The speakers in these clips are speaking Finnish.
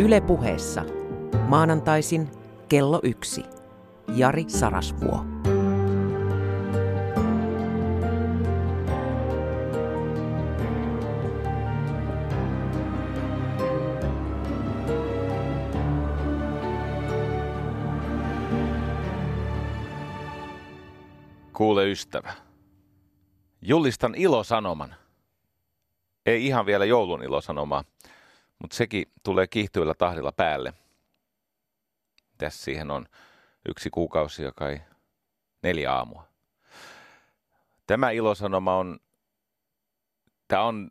Yle puheessa. Maanantaisin kello yksi. Jari Sarasvuo. Kuule ystävä. Julistan ilosanoman. Ei ihan vielä joulun ilosanomaa, mutta sekin tulee kiihtyvällä tahdilla päälle. Tässä siihen on yksi kuukausi ja kai neljä aamua. Tämä ilosanoma on, tämä on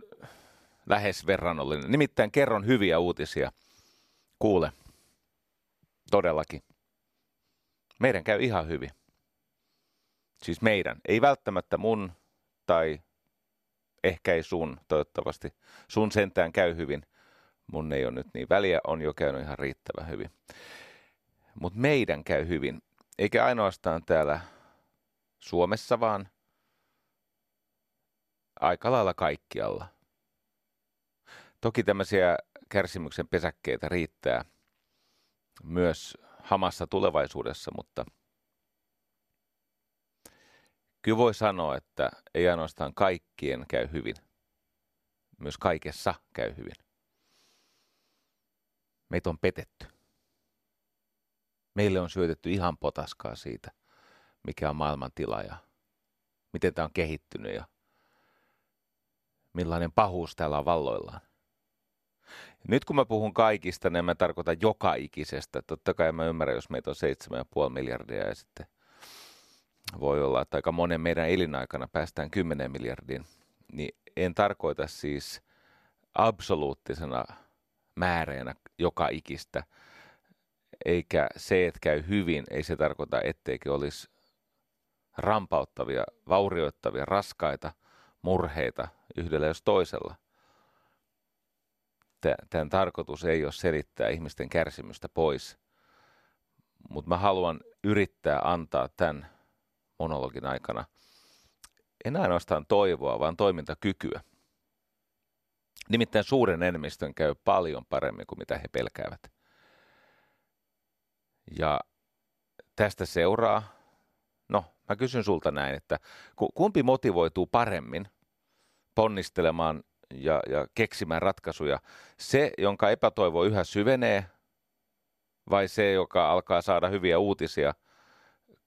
lähes verrannollinen. Nimittäin kerron hyviä uutisia. Kuule, todellakin. Meidän käy ihan hyvin. Siis meidän. Ei välttämättä mun tai ehkä ei sun, toivottavasti. Sun sentään käy hyvin. Mun ei ole nyt niin väliä, on jo käynyt ihan riittävän hyvin. Mutta meidän käy hyvin. Eikä ainoastaan täällä Suomessa, vaan aika lailla kaikkialla. Toki tämmöisiä kärsimyksen pesäkkeitä riittää myös hamassa tulevaisuudessa, mutta – Kyllä voi sanoa, että ei ainoastaan kaikkien käy hyvin, myös kaikessa käy hyvin. Meitä on petetty. Meille on syötetty ihan potaskaa siitä, mikä on maailman tila ja miten tämä on kehittynyt ja millainen pahuus täällä on valloillaan. Nyt kun mä puhun kaikista, niin mä tarkoitan joka ikisestä. Totta kai mä ymmärrän, jos meitä on 7,5 miljardia ja sitten voi olla, että aika monen meidän elinaikana päästään 10 miljardiin, niin en tarkoita siis absoluuttisena määreenä joka ikistä, eikä se, että käy hyvin, ei se tarkoita, etteikö olisi rampauttavia, vaurioittavia, raskaita murheita yhdellä jos toisella. Tämän tarkoitus ei ole selittää ihmisten kärsimystä pois, mutta mä haluan yrittää antaa tämän monologin aikana en ainoastaan toivoa, vaan toimintakykyä. Nimittäin suuren enemmistön käy paljon paremmin kuin mitä he pelkäävät. Ja tästä seuraa, no mä kysyn sulta näin, että kumpi motivoituu paremmin ponnistelemaan ja, ja keksimään ratkaisuja? Se, jonka epätoivo yhä syvenee, vai se, joka alkaa saada hyviä uutisia –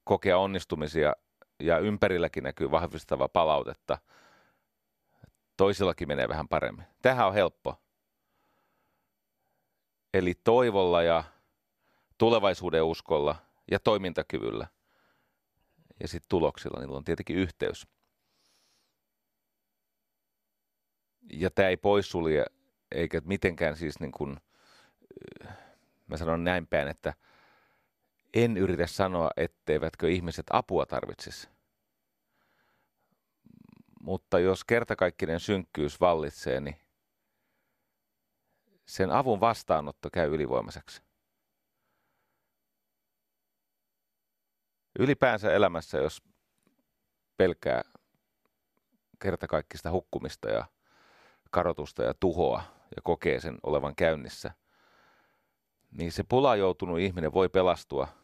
kokea onnistumisia ja ympärilläkin näkyy vahvistava palautetta. Toisillakin menee vähän paremmin. Tähän on helppo. Eli toivolla ja tulevaisuuden uskolla ja toimintakyvyllä ja sitten tuloksilla, niillä on tietenkin yhteys. Ja tämä ei poissulje, eikä mitenkään siis niin kuin, mä sanon näin päin, että – en yritä sanoa, etteivätkö ihmiset apua tarvitsisi. Mutta jos kertakaikkinen synkkyys vallitsee, niin sen avun vastaanotto käy ylivoimaiseksi. Ylipäänsä elämässä, jos pelkää kertakaikkista hukkumista ja karotusta ja tuhoa ja kokee sen olevan käynnissä, niin se pula joutunut ihminen voi pelastua –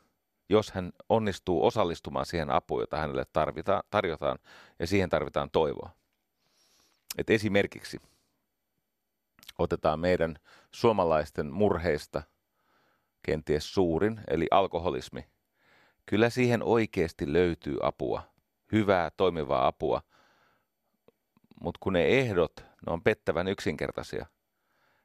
jos hän onnistuu osallistumaan siihen apuun, jota hänelle tarvitaan, tarjotaan, ja siihen tarvitaan toivoa. Et esimerkiksi otetaan meidän suomalaisten murheista kenties suurin, eli alkoholismi. Kyllä siihen oikeasti löytyy apua, hyvää, toimivaa apua, mutta kun ne ehdot, ne on pettävän yksinkertaisia.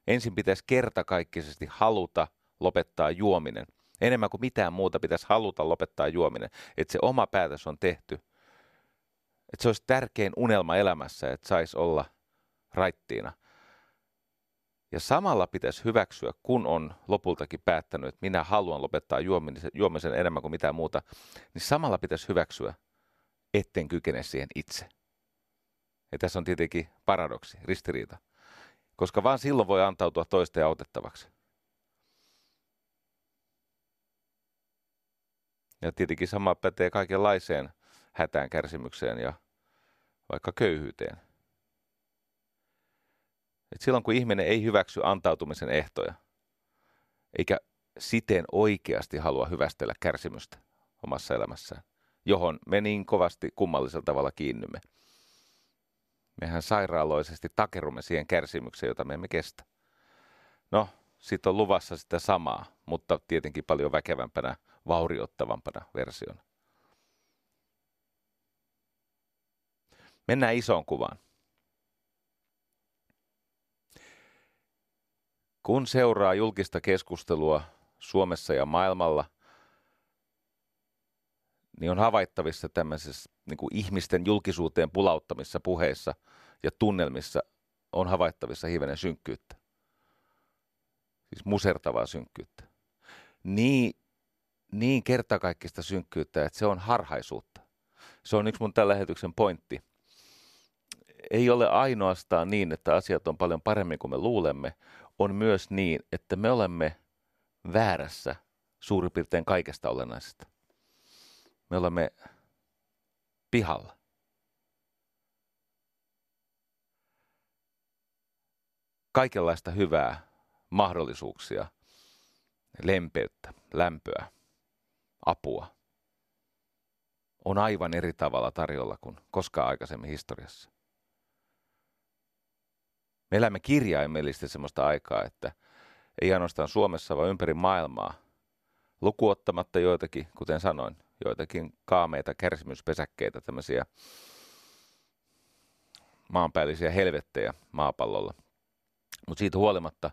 Ensin pitäisi kertakaikkisesti haluta lopettaa juominen – enemmän kuin mitään muuta pitäisi haluta lopettaa juominen. Että se oma päätös on tehty. Että se olisi tärkein unelma elämässä, että saisi olla raittiina. Ja samalla pitäisi hyväksyä, kun on lopultakin päättänyt, että minä haluan lopettaa juomisen, juomisen enemmän kuin mitään muuta, niin samalla pitäisi hyväksyä, etten kykene siihen itse. Ja tässä on tietenkin paradoksi, ristiriita. Koska vain silloin voi antautua toisten autettavaksi. Ja tietenkin sama pätee kaikenlaiseen hätään, kärsimykseen ja vaikka köyhyyteen. Et silloin kun ihminen ei hyväksy antautumisen ehtoja, eikä siten oikeasti halua hyvästellä kärsimystä omassa elämässään, johon me niin kovasti kummallisella tavalla kiinnymme. Mehän sairaaloisesti takerumme siihen kärsimykseen, jota me emme kestä. No, sitten on luvassa sitä samaa, mutta tietenkin paljon väkevämpänä, vaurioittavampana versiona. Mennään isoon kuvaan. Kun seuraa julkista keskustelua Suomessa ja maailmalla, niin on havaittavissa tämmöisessä niin kuin ihmisten julkisuuteen pulauttamissa puheissa ja tunnelmissa on havaittavissa hivenen synkkyyttä. Siis musertavaa synkkyyttä. Niin, niin kertakaikkista synkkyyttä, että se on harhaisuutta. Se on yksi mun tämän lähetyksen pointti. Ei ole ainoastaan niin, että asiat on paljon paremmin kuin me luulemme, on myös niin, että me olemme väärässä suurin piirtein kaikesta olennaisesta. Me olemme pihalla. Kaikenlaista hyvää, mahdollisuuksia, lempeyttä, lämpöä, apua on aivan eri tavalla tarjolla kuin koskaan aikaisemmin historiassa. Me elämme kirjaimellisesti sellaista aikaa, että ei ainoastaan Suomessa, vaan ympäri maailmaa, lukuottamatta joitakin, kuten sanoin, joitakin kaameita kärsimyspesäkkeitä, tämmöisiä maanpäällisiä helvettejä maapallolla. Mutta siitä huolimatta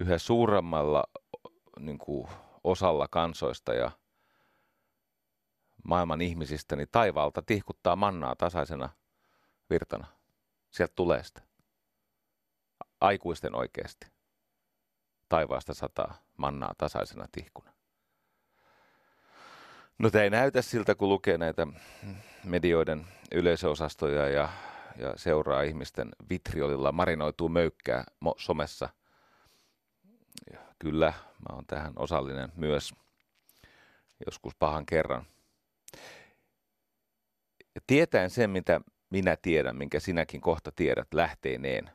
yhä suuremmalla niin kuin, osalla kansoista ja maailman ihmisistä, niin taivaalta tihkuttaa mannaa tasaisena virtana. Sieltä tulee sitä. Aikuisten oikeasti. Taivaasta sataa mannaa tasaisena tihkuna. No tämä ei näytä siltä, kun lukee näitä medioiden yleisöosastoja ja, ja seuraa ihmisten vitriolilla marinoituu möykkää somessa. Kyllä, mä oon tähän osallinen myös joskus pahan kerran. Ja tietäen sen, mitä minä tiedän, minkä sinäkin kohta tiedät lähteineen,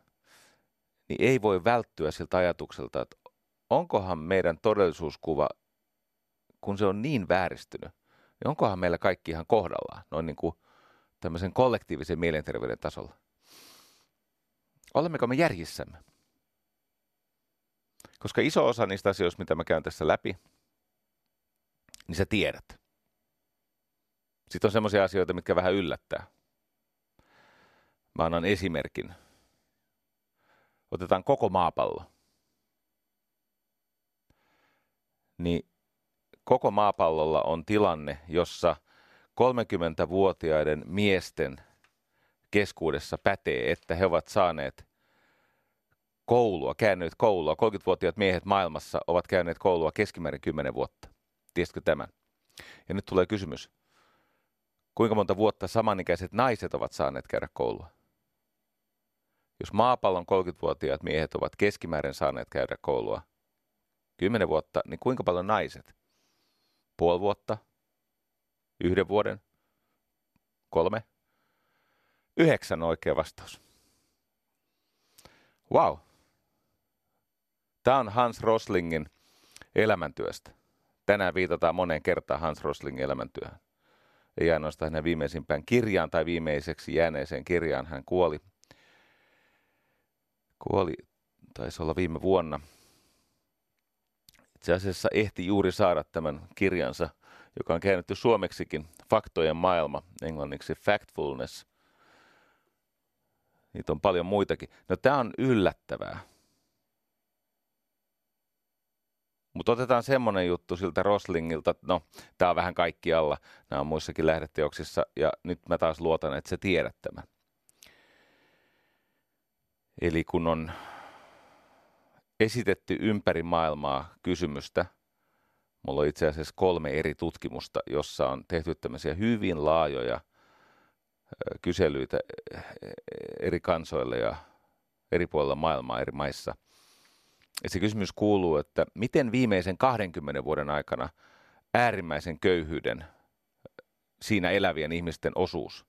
niin ei voi välttyä siltä ajatukselta, että onkohan meidän todellisuuskuva, kun se on niin vääristynyt, niin onkohan meillä kaikki ihan kohdallaan, noin niin kuin tämmöisen kollektiivisen mielenterveyden tasolla. Olemmeko me järjissämme? Koska iso osa niistä asioista, mitä mä käyn tässä läpi, niin sä tiedät. Sitten on semmoisia asioita, mitkä vähän yllättää. Mä annan esimerkin. Otetaan koko maapallo. Niin koko maapallolla on tilanne, jossa 30-vuotiaiden miesten keskuudessa pätee, että he ovat saaneet koulua, käyneet koulua. 30-vuotiaat miehet maailmassa ovat käyneet koulua keskimäärin 10 vuotta. Tiesitkö tämän? Ja nyt tulee kysymys. Kuinka monta vuotta samanikäiset naiset ovat saaneet käydä koulua? Jos maapallon 30-vuotiaat miehet ovat keskimäärin saaneet käydä koulua 10 vuotta, niin kuinka paljon naiset? Puoli vuotta? Yhden vuoden? Kolme? Yhdeksän oikea vastaus. Wow. Tämä on Hans Roslingin elämäntyöstä. Tänään viitataan moneen kertaan Hans Roslingin elämäntyöhön. Ei ainoastaan hänen viimeisimpään kirjaan tai viimeiseksi jääneeseen kirjaan. Hän kuoli kuoli, taisi olla viime vuonna. Itse asiassa ehti juuri saada tämän kirjansa, joka on käännetty suomeksikin, Faktojen maailma, englanniksi Factfulness. Niitä on paljon muitakin. No tämä on yllättävää. Mutta otetaan semmoinen juttu siltä Roslingilta, no tämä on vähän kaikkialla, nämä on muissakin lähdeteoksissa, ja nyt mä taas luotan, että sä tiedät tämän. Eli kun on esitetty ympäri maailmaa kysymystä, mulla on itse asiassa kolme eri tutkimusta, jossa on tehty tämmöisiä hyvin laajoja kyselyitä eri kansoille ja eri puolilla maailmaa eri maissa. Ja se kysymys kuuluu, että miten viimeisen 20 vuoden aikana äärimmäisen köyhyyden siinä elävien ihmisten osuus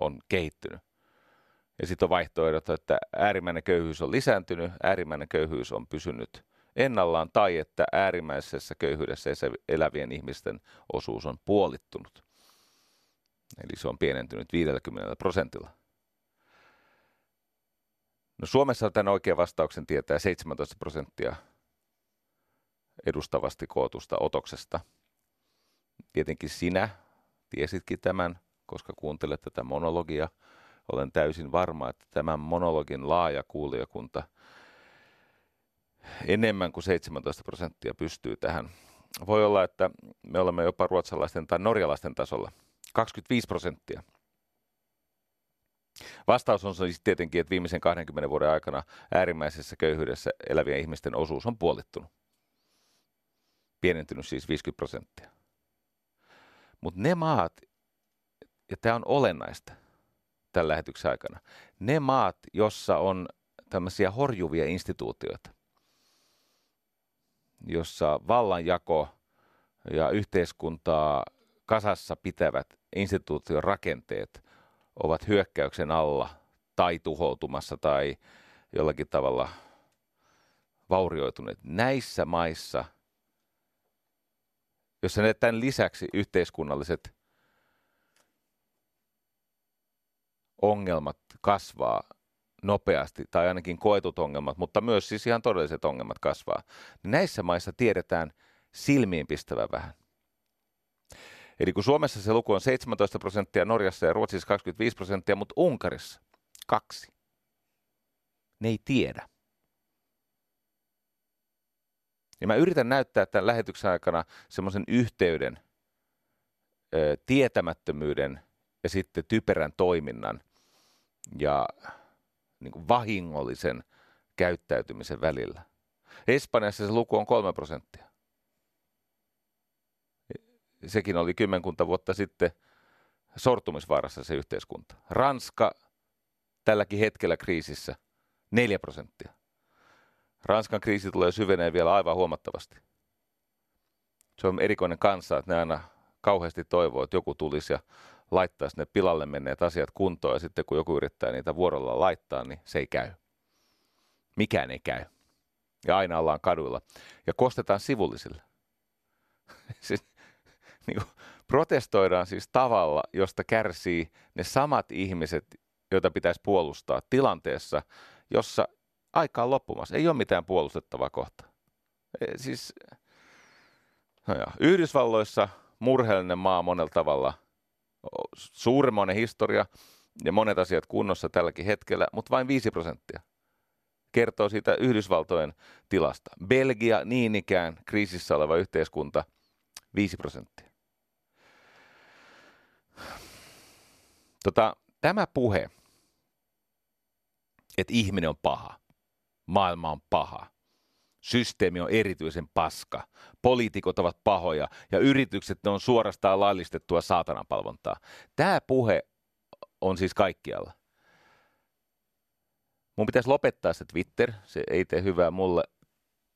on kehittynyt. Ja sitten on vaihtoehdot, että äärimmäinen köyhyys on lisääntynyt, äärimmäinen köyhyys on pysynyt ennallaan tai että äärimmäisessä köyhyydessä elävien ihmisten osuus on puolittunut. Eli se on pienentynyt 50 prosentilla. No Suomessa tämän oikean vastauksen tietää 17 prosenttia edustavasti kootusta otoksesta. Tietenkin sinä tiesitkin tämän, koska kuuntelet tätä monologia. Olen täysin varma, että tämän monologin laaja kuulijakunta enemmän kuin 17 prosenttia pystyy tähän. Voi olla, että me olemme jopa ruotsalaisten tai norjalaisten tasolla. 25 prosenttia. Vastaus on siis tietenkin, että viimeisen 20 vuoden aikana äärimmäisessä köyhyydessä elävien ihmisten osuus on puolittunut. Pienentynyt siis 50 prosenttia. Mutta ne maat, ja tämä on olennaista tällä lähetyksen aikana, ne maat, jossa on tämmöisiä horjuvia instituutioita, jossa vallanjako ja yhteiskuntaa kasassa pitävät instituution rakenteet ovat hyökkäyksen alla tai tuhoutumassa tai jollakin tavalla vaurioituneet. Näissä maissa, jossa tämän lisäksi yhteiskunnalliset ongelmat kasvaa nopeasti, tai ainakin koetut ongelmat, mutta myös siis ihan todelliset ongelmat kasvaa, niin näissä maissa tiedetään silmiinpistävän vähän. Eli kun Suomessa se luku on 17 prosenttia, Norjassa ja Ruotsissa 25 prosenttia, mutta Unkarissa kaksi. Ne ei tiedä. Ja mä yritän näyttää tämän lähetyksen aikana semmoisen yhteyden, ö, tietämättömyyden ja sitten typerän toiminnan ja niin kuin vahingollisen käyttäytymisen välillä. Espanjassa se luku on kolme prosenttia sekin oli kymmenkunta vuotta sitten sortumisvaarassa se yhteiskunta. Ranska tälläkin hetkellä kriisissä 4 prosenttia. Ranskan kriisi tulee syvenee vielä aivan huomattavasti. Se on erikoinen kansa, että ne aina kauheasti toivoo, että joku tulisi ja laittaisi ne pilalle menneet asiat kuntoon ja sitten kun joku yrittää niitä vuorolla laittaa, niin se ei käy. Mikään ei käy. Ja aina ollaan kaduilla. Ja kostetaan sivullisille. siis niin kuin, protestoidaan siis tavalla, josta kärsii ne samat ihmiset, joita pitäisi puolustaa tilanteessa, jossa aika on loppumassa. Ei ole mitään puolustettavaa kohta. E, siis, no joo. Yhdysvalloissa murheellinen maa monella tavalla, suuremmoinen historia ja monet asiat kunnossa tälläkin hetkellä, mutta vain 5 prosenttia kertoo siitä Yhdysvaltojen tilasta. Belgia niin ikään kriisissä oleva yhteiskunta 5 prosenttia. Tota, tämä puhe, että ihminen on paha, maailma on paha, systeemi on erityisen paska, poliitikot ovat pahoja ja yritykset ne on suorastaan laillistettua saatanapalvontaa. Tämä puhe on siis kaikkialla. Mun pitäisi lopettaa se Twitter, se ei tee hyvää mulle,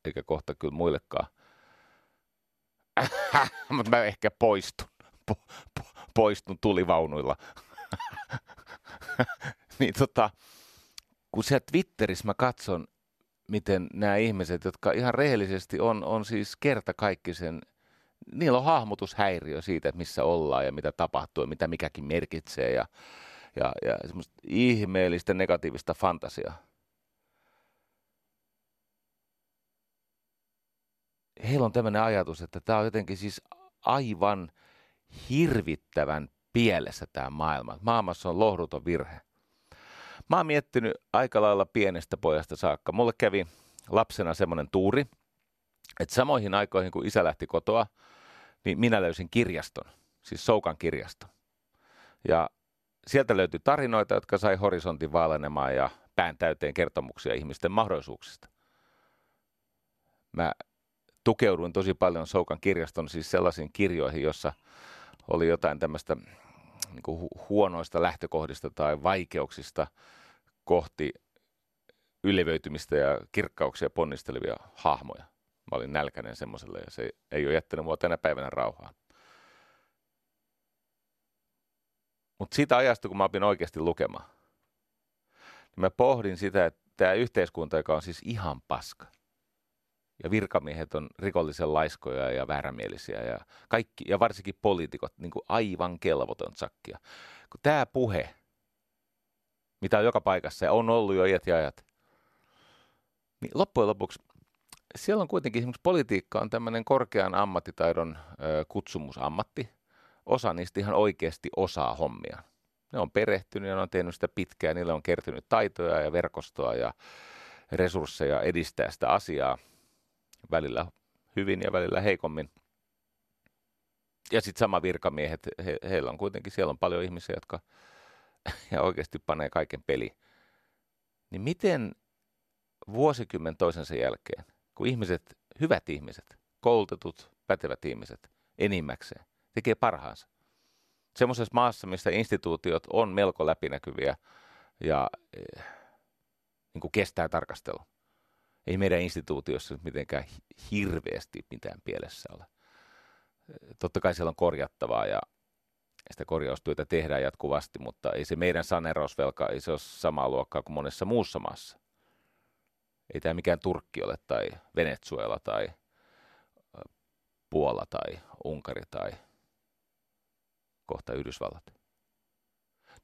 eikä kohta kyllä muillekaan. Mutta mä ehkä poistun, po- po- poistun tulivaunuilla. niin tota, kun siellä Twitterissä mä katson, miten nämä ihmiset, jotka ihan rehellisesti on, on siis kerta kaikki sen, niillä on hahmotushäiriö siitä, että missä ollaan ja mitä tapahtuu ja mitä mikäkin merkitsee ja, ja, ja semmoista ihmeellistä negatiivista fantasiaa. Heillä on tämmöinen ajatus, että tämä on jotenkin siis aivan hirvittävän pielessä tämä maailma. Maailmassa on lohduton virhe. Mä oon miettinyt aika lailla pienestä pojasta saakka. Mulle kävi lapsena semmoinen tuuri, että samoihin aikoihin kun isä lähti kotoa, niin minä löysin kirjaston, siis Soukan kirjaston. Ja sieltä löytyi tarinoita, jotka sai horisontin vaalenemaan ja pään täyteen kertomuksia ihmisten mahdollisuuksista. Mä tukeuduin tosi paljon Soukan kirjaston siis sellaisiin kirjoihin, jossa oli jotain tämmöistä niin kuin huonoista lähtökohdista tai vaikeuksista kohti ylevöitymistä ja kirkkauksia ponnistelevia hahmoja. Mä olin nälkäinen semmoiselle ja se ei ole jättänyt mua tänä päivänä rauhaan. Mutta siitä ajasta, kun mä opin oikeasti lukemaan, niin mä pohdin sitä, että tämä yhteiskunta, joka on siis ihan paska, ja virkamiehet on rikollisen laiskoja ja väärämielisiä ja kaikki, ja varsinkin poliitikot, niin kuin aivan kelvoton sakkia. Kun tämä puhe, mitä on joka paikassa ja on ollut jo iät ja ajat, niin loppujen lopuksi siellä on kuitenkin esimerkiksi politiikka on tämmöinen korkean ammattitaidon ö, kutsumusammatti. Osa niistä ihan oikeasti osaa hommia. Ne on perehtynyt ja ne on tehnyt sitä pitkään, niille on kertynyt taitoja ja verkostoa ja resursseja edistää sitä asiaa. Välillä hyvin ja välillä heikommin. Ja sitten sama virkamiehet, he, heillä on kuitenkin, siellä on paljon ihmisiä, jotka ja oikeasti panee kaiken peli. Niin miten vuosikymmen toisensa jälkeen, kun ihmiset, hyvät ihmiset, koulutetut, pätevät ihmiset, enimmäkseen, tekee parhaansa. Semmoisessa maassa, missä instituutiot on melko läpinäkyviä ja eh, niin kuin kestää tarkastelu. Ei meidän instituutiossa mitenkään hirveästi mitään pielessä ole. Totta kai siellä on korjattavaa ja sitä korjaustyötä tehdään jatkuvasti, mutta ei se meidän saneerausvelka, ei se ole samaa luokkaa kuin monessa muussa maassa. Ei tämä mikään Turkki ole tai Venezuela tai Puola tai Unkari tai kohta Yhdysvallat.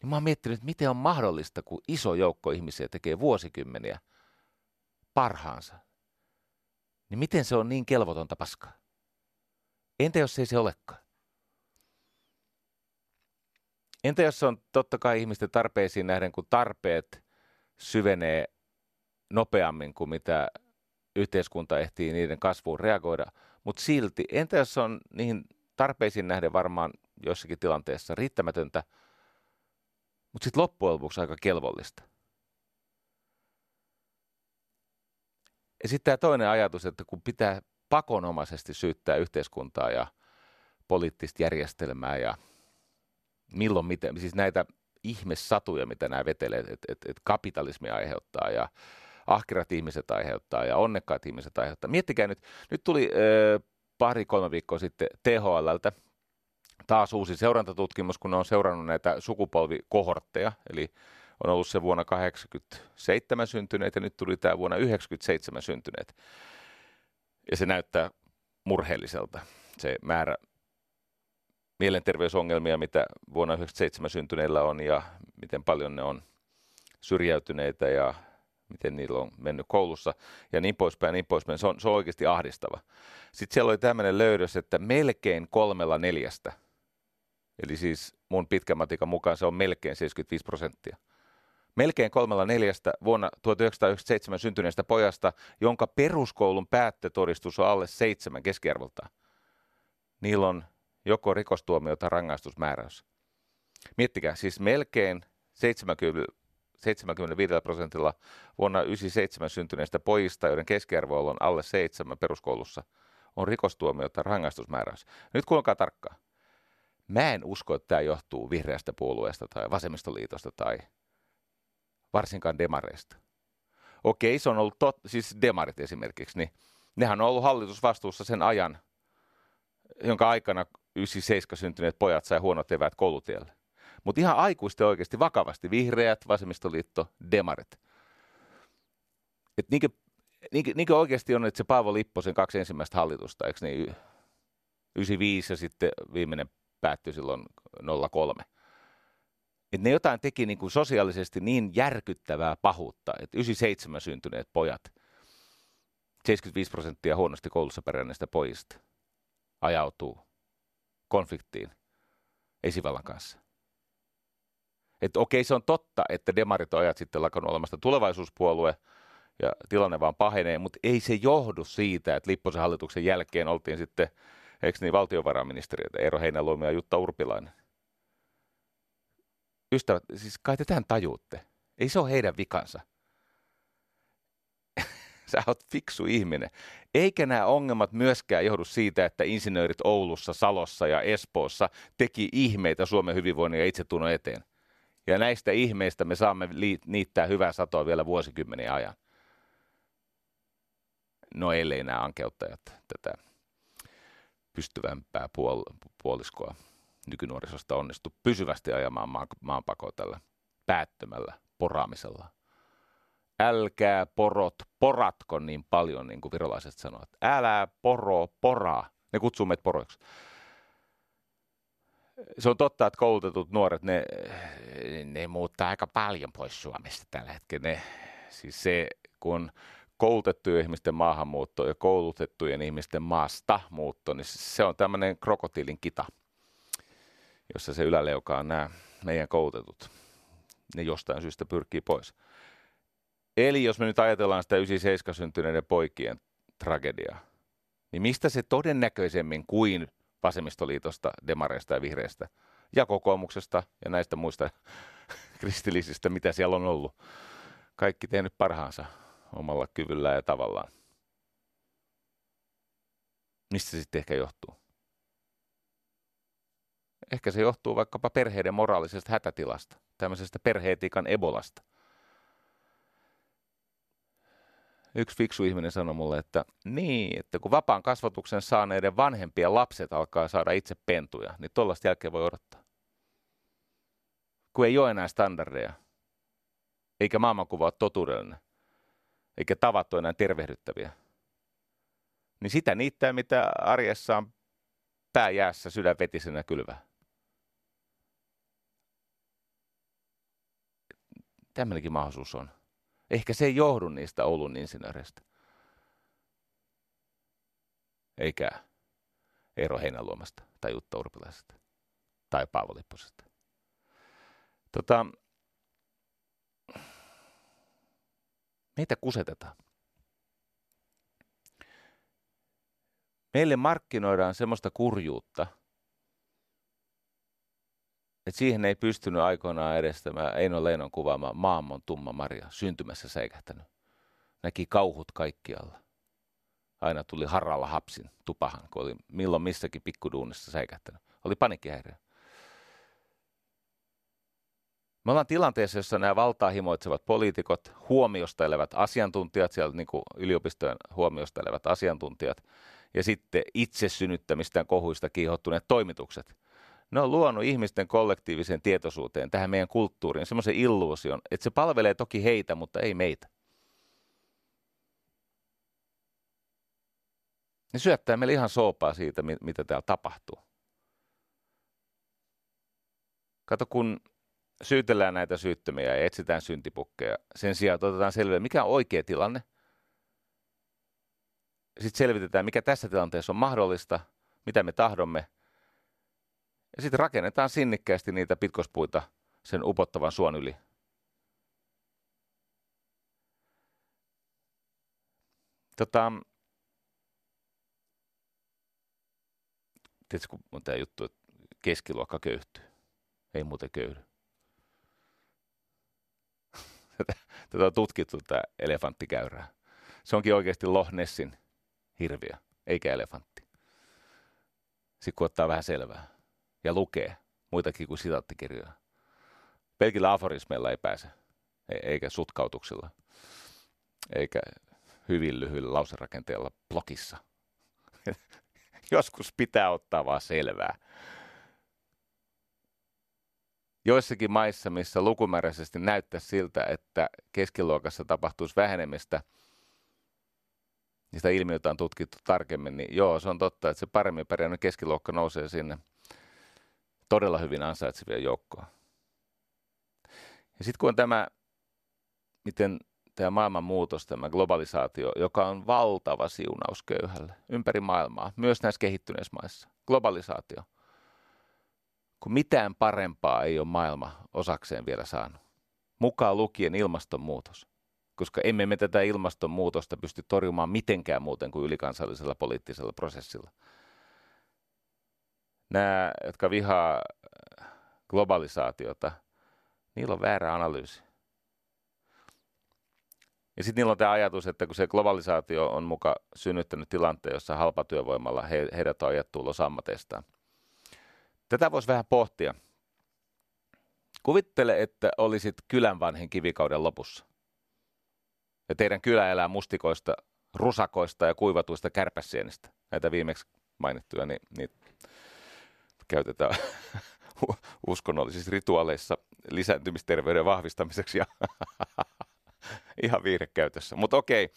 Niin mä oon miettinyt, miten on mahdollista, kun iso joukko ihmisiä tekee vuosikymmeniä parhaansa. Niin miten se on niin kelvotonta paskaa? Entä jos ei se olekaan? Entä jos on totta kai ihmisten tarpeisiin nähden, kun tarpeet syvenee nopeammin kuin mitä yhteiskunta ehtii niiden kasvuun reagoida, mutta silti, entä jos on niihin tarpeisiin nähden varmaan jossakin tilanteessa riittämätöntä, mutta sitten loppujen lopuksi aika kelvollista. Ja sitten tämä toinen ajatus, että kun pitää pakonomaisesti syyttää yhteiskuntaa ja poliittista järjestelmää ja milloin miten, siis näitä ihmessatuja, mitä nämä vetelee, että et, et kapitalismi aiheuttaa ja ahkerat ihmiset aiheuttaa ja onnekkaat ihmiset aiheuttaa. Miettikää nyt, nyt tuli ö, pari-kolme viikkoa sitten THLltä taas uusi seurantatutkimus, kun ne on seurannut näitä sukupolvikohortteja, eli on ollut se vuonna 87 syntyneet ja nyt tuli tämä vuonna 97 syntyneet. Ja se näyttää murheelliselta. Se määrä mielenterveysongelmia, mitä vuonna 1997 syntyneillä on ja miten paljon ne on syrjäytyneitä ja miten niillä on mennyt koulussa ja niin poispäin, niin poispäin. Se on, se on oikeasti ahdistava. Sitten siellä oli tämmöinen löydös, että melkein kolmella neljästä, eli siis mun pitkän matikan mukaan se on melkein 75 prosenttia. Melkein kolmella neljästä vuonna 1997 syntyneestä pojasta, jonka peruskoulun päättötodistus on alle seitsemän keskiarvolta. Niillä on joko rikostuomio tai rangaistusmääräys. Miettikää, siis melkein 70, 75 prosentilla vuonna 97 syntyneistä pojista, joiden keskiarvo on alle 7 peruskoulussa, on rikostuomio tai rangaistusmääräys. Nyt kuulkaa tarkkaan. Mä en usko, että tämä johtuu vihreästä puolueesta tai vasemmistoliitosta tai varsinkaan demareista. Okei, se on ollut tot, siis demarit esimerkiksi, niin nehän on ollut hallitusvastuussa sen ajan, jonka aikana 97 syntyneet pojat sai huonot eväät koulutielle. Mutta ihan aikuisten oikeasti vakavasti, vihreät, vasemmistoliitto, demarit. Et niinkö, niinkö, niinkö oikeasti on, että se Paavo Lipposen kaksi ensimmäistä hallitusta, eikö niin 95 ja sitten viimeinen päättyi silloin 03. Et ne jotain teki niin kuin sosiaalisesti niin järkyttävää pahuutta, että 97 syntyneet pojat, 75 prosenttia huonosti koulussa pärjänneistä pojista, ajautuu konfliktiin esivallan kanssa. Että okei, se on totta, että demarit on ajat sitten lakannut olemasta tulevaisuuspuolue ja tilanne vaan pahenee, mutta ei se johdu siitä, että Lipposen hallituksen jälkeen oltiin sitten, eikö niin, valtiovarainministeriötä, Eero Heinäluomi ja Jutta Urpilainen. Ystävät, siis kai te tämän tajuutte. Ei se ole heidän vikansa sä oot fiksu ihminen. Eikä nämä ongelmat myöskään johdu siitä, että insinöörit Oulussa, Salossa ja Espoossa teki ihmeitä Suomen hyvinvoinnin ja itsetunnon eteen. Ja näistä ihmeistä me saamme niittää hyvää satoa vielä vuosikymmeniä ajan. No ellei nämä ankeuttajat tätä pystyvämpää puol- puoliskoa nykynuorisosta onnistu pysyvästi ajamaan maan, maanpakoa tällä päättömällä poraamisella älkää porot poratko niin paljon, niin kuin virolaiset sanovat. Älä poro poraa. Ne kutsuu meitä poroiksi. Se on totta, että koulutetut nuoret, ne, ne muuttaa aika paljon pois Suomesta tällä hetkellä. Ne, siis se, kun koulutettujen ihmisten maahanmuutto ja koulutettujen ihmisten maasta muutto, niin se on tämmöinen krokotiilin kita, jossa se yläleuka on nämä meidän koulutetut. Ne jostain syystä pyrkii pois. Eli jos me nyt ajatellaan sitä 97 syntyneiden poikien tragediaa, niin mistä se todennäköisemmin kuin vasemmistoliitosta, demareista ja vihreistä ja kokoomuksesta ja näistä muista kristillisistä, mitä siellä on ollut. Kaikki tehnyt parhaansa omalla kyvyllään ja tavallaan. Mistä se sitten ehkä johtuu? Ehkä se johtuu vaikkapa perheiden moraalisesta hätätilasta, tämmöisestä perheetiikan ebolasta. Yksi fiksu ihminen sanoi mulle, että niin, että kun vapaan kasvatuksen saaneiden vanhempien lapset alkaa saada itse pentuja, niin tuollaista jälkeen voi odottaa. Kun ei ole enää standardeja, eikä maailmankuva ole totuudellinen, eikä tavat ole enää tervehdyttäviä, niin sitä niittää, mitä arjessa on pää jäässä sydänvetisenä kylvää. Tämmöinenkin mahdollisuus on. Ehkä se ei johdu niistä Oulun insinööreistä. Eikä Eero Heinäluomasta tai Jutta Urpilaisesta tai Paavo Lipposesta. Tota, meitä kusetetaan. Meille markkinoidaan semmoista kurjuutta – että siihen ei pystynyt aikoinaan edes tämä Eino Leinon kuvaama Maamon tumma Maria syntymässä säikähtänyt. Näki kauhut kaikkialla. Aina tuli harralla hapsin tupahan, kun oli milloin missäkin pikkuduunissa säikähtänyt. Oli panikkihäiriö. Me ollaan tilanteessa, jossa nämä valtaa himoitsevat poliitikot, huomiosta elävät asiantuntijat, siellä niin kuin yliopistojen huomiosta elävät asiantuntijat, ja sitten itse synnyttämistään kohuista kiihottuneet toimitukset – ne on luonut ihmisten kollektiiviseen tietoisuuteen, tähän meidän kulttuuriin, semmoisen illuusion, että se palvelee toki heitä, mutta ei meitä. Ne syöttää meille ihan soopaa siitä, mitä täällä tapahtuu. Kato, kun syytellään näitä syyttömiä ja etsitään syntipukkeja, sen sijaan otetaan selville, mikä on oikea tilanne. Sitten selvitetään, mikä tässä tilanteessa on mahdollista, mitä me tahdomme – ja sitten rakennetaan sinnikkäästi niitä pitkospuita sen upottavan suon yli. Tota, tiedätkö, kun on tämä juttu, että keskiluokka köyhtyy. Ei muuten köydy. Tätä on tutkittu, tämä elefanttikäyrää. Se onkin oikeasti Loch Nessin hirviö, eikä elefantti. Sitten kun ottaa vähän selvää ja lukee muitakin kuin sitaattikirjoja. Pelkillä aforismeilla ei pääse, e- eikä sutkautuksilla, eikä hyvin lyhyillä lauserakenteella blokissa. Joskus pitää ottaa vaan selvää. Joissakin maissa, missä lukumääräisesti näyttää siltä, että keskiluokassa tapahtuisi vähenemistä, niistä ilmiöitä on tutkittu tarkemmin, niin joo, se on totta, että se paremmin pärjännyt keskiluokka nousee sinne – todella hyvin ansaitsevia joukkoa. Ja sitten kun on tämä, miten tämä maailman muutos, tämä globalisaatio, joka on valtava siunaus köyhälle ympäri maailmaa, myös näissä kehittyneissä maissa. Globalisaatio. Kun mitään parempaa ei ole maailma osakseen vielä saanut. Mukaan lukien ilmastonmuutos. Koska emme me tätä ilmastonmuutosta pysty torjumaan mitenkään muuten kuin ylikansallisella poliittisella prosessilla – nämä, jotka vihaa äh, globalisaatiota, niillä on väärä analyysi. Ja sitten niillä on tämä ajatus, että kun se globalisaatio on muka synnyttänyt tilanteen, jossa halpatyövoimalla he, heidät on ajettu ulos ammateistaan. Tätä voisi vähän pohtia. Kuvittele, että olisit kylän vanhin kivikauden lopussa. Ja teidän kylä elää mustikoista, rusakoista ja kuivatuista kärpäsienistä. Näitä viimeksi mainittuja, niin, niin käytetään uskonnollisissa rituaaleissa lisääntymisterveyden vahvistamiseksi. Ja ihan viirekäytössä. Mutta okei,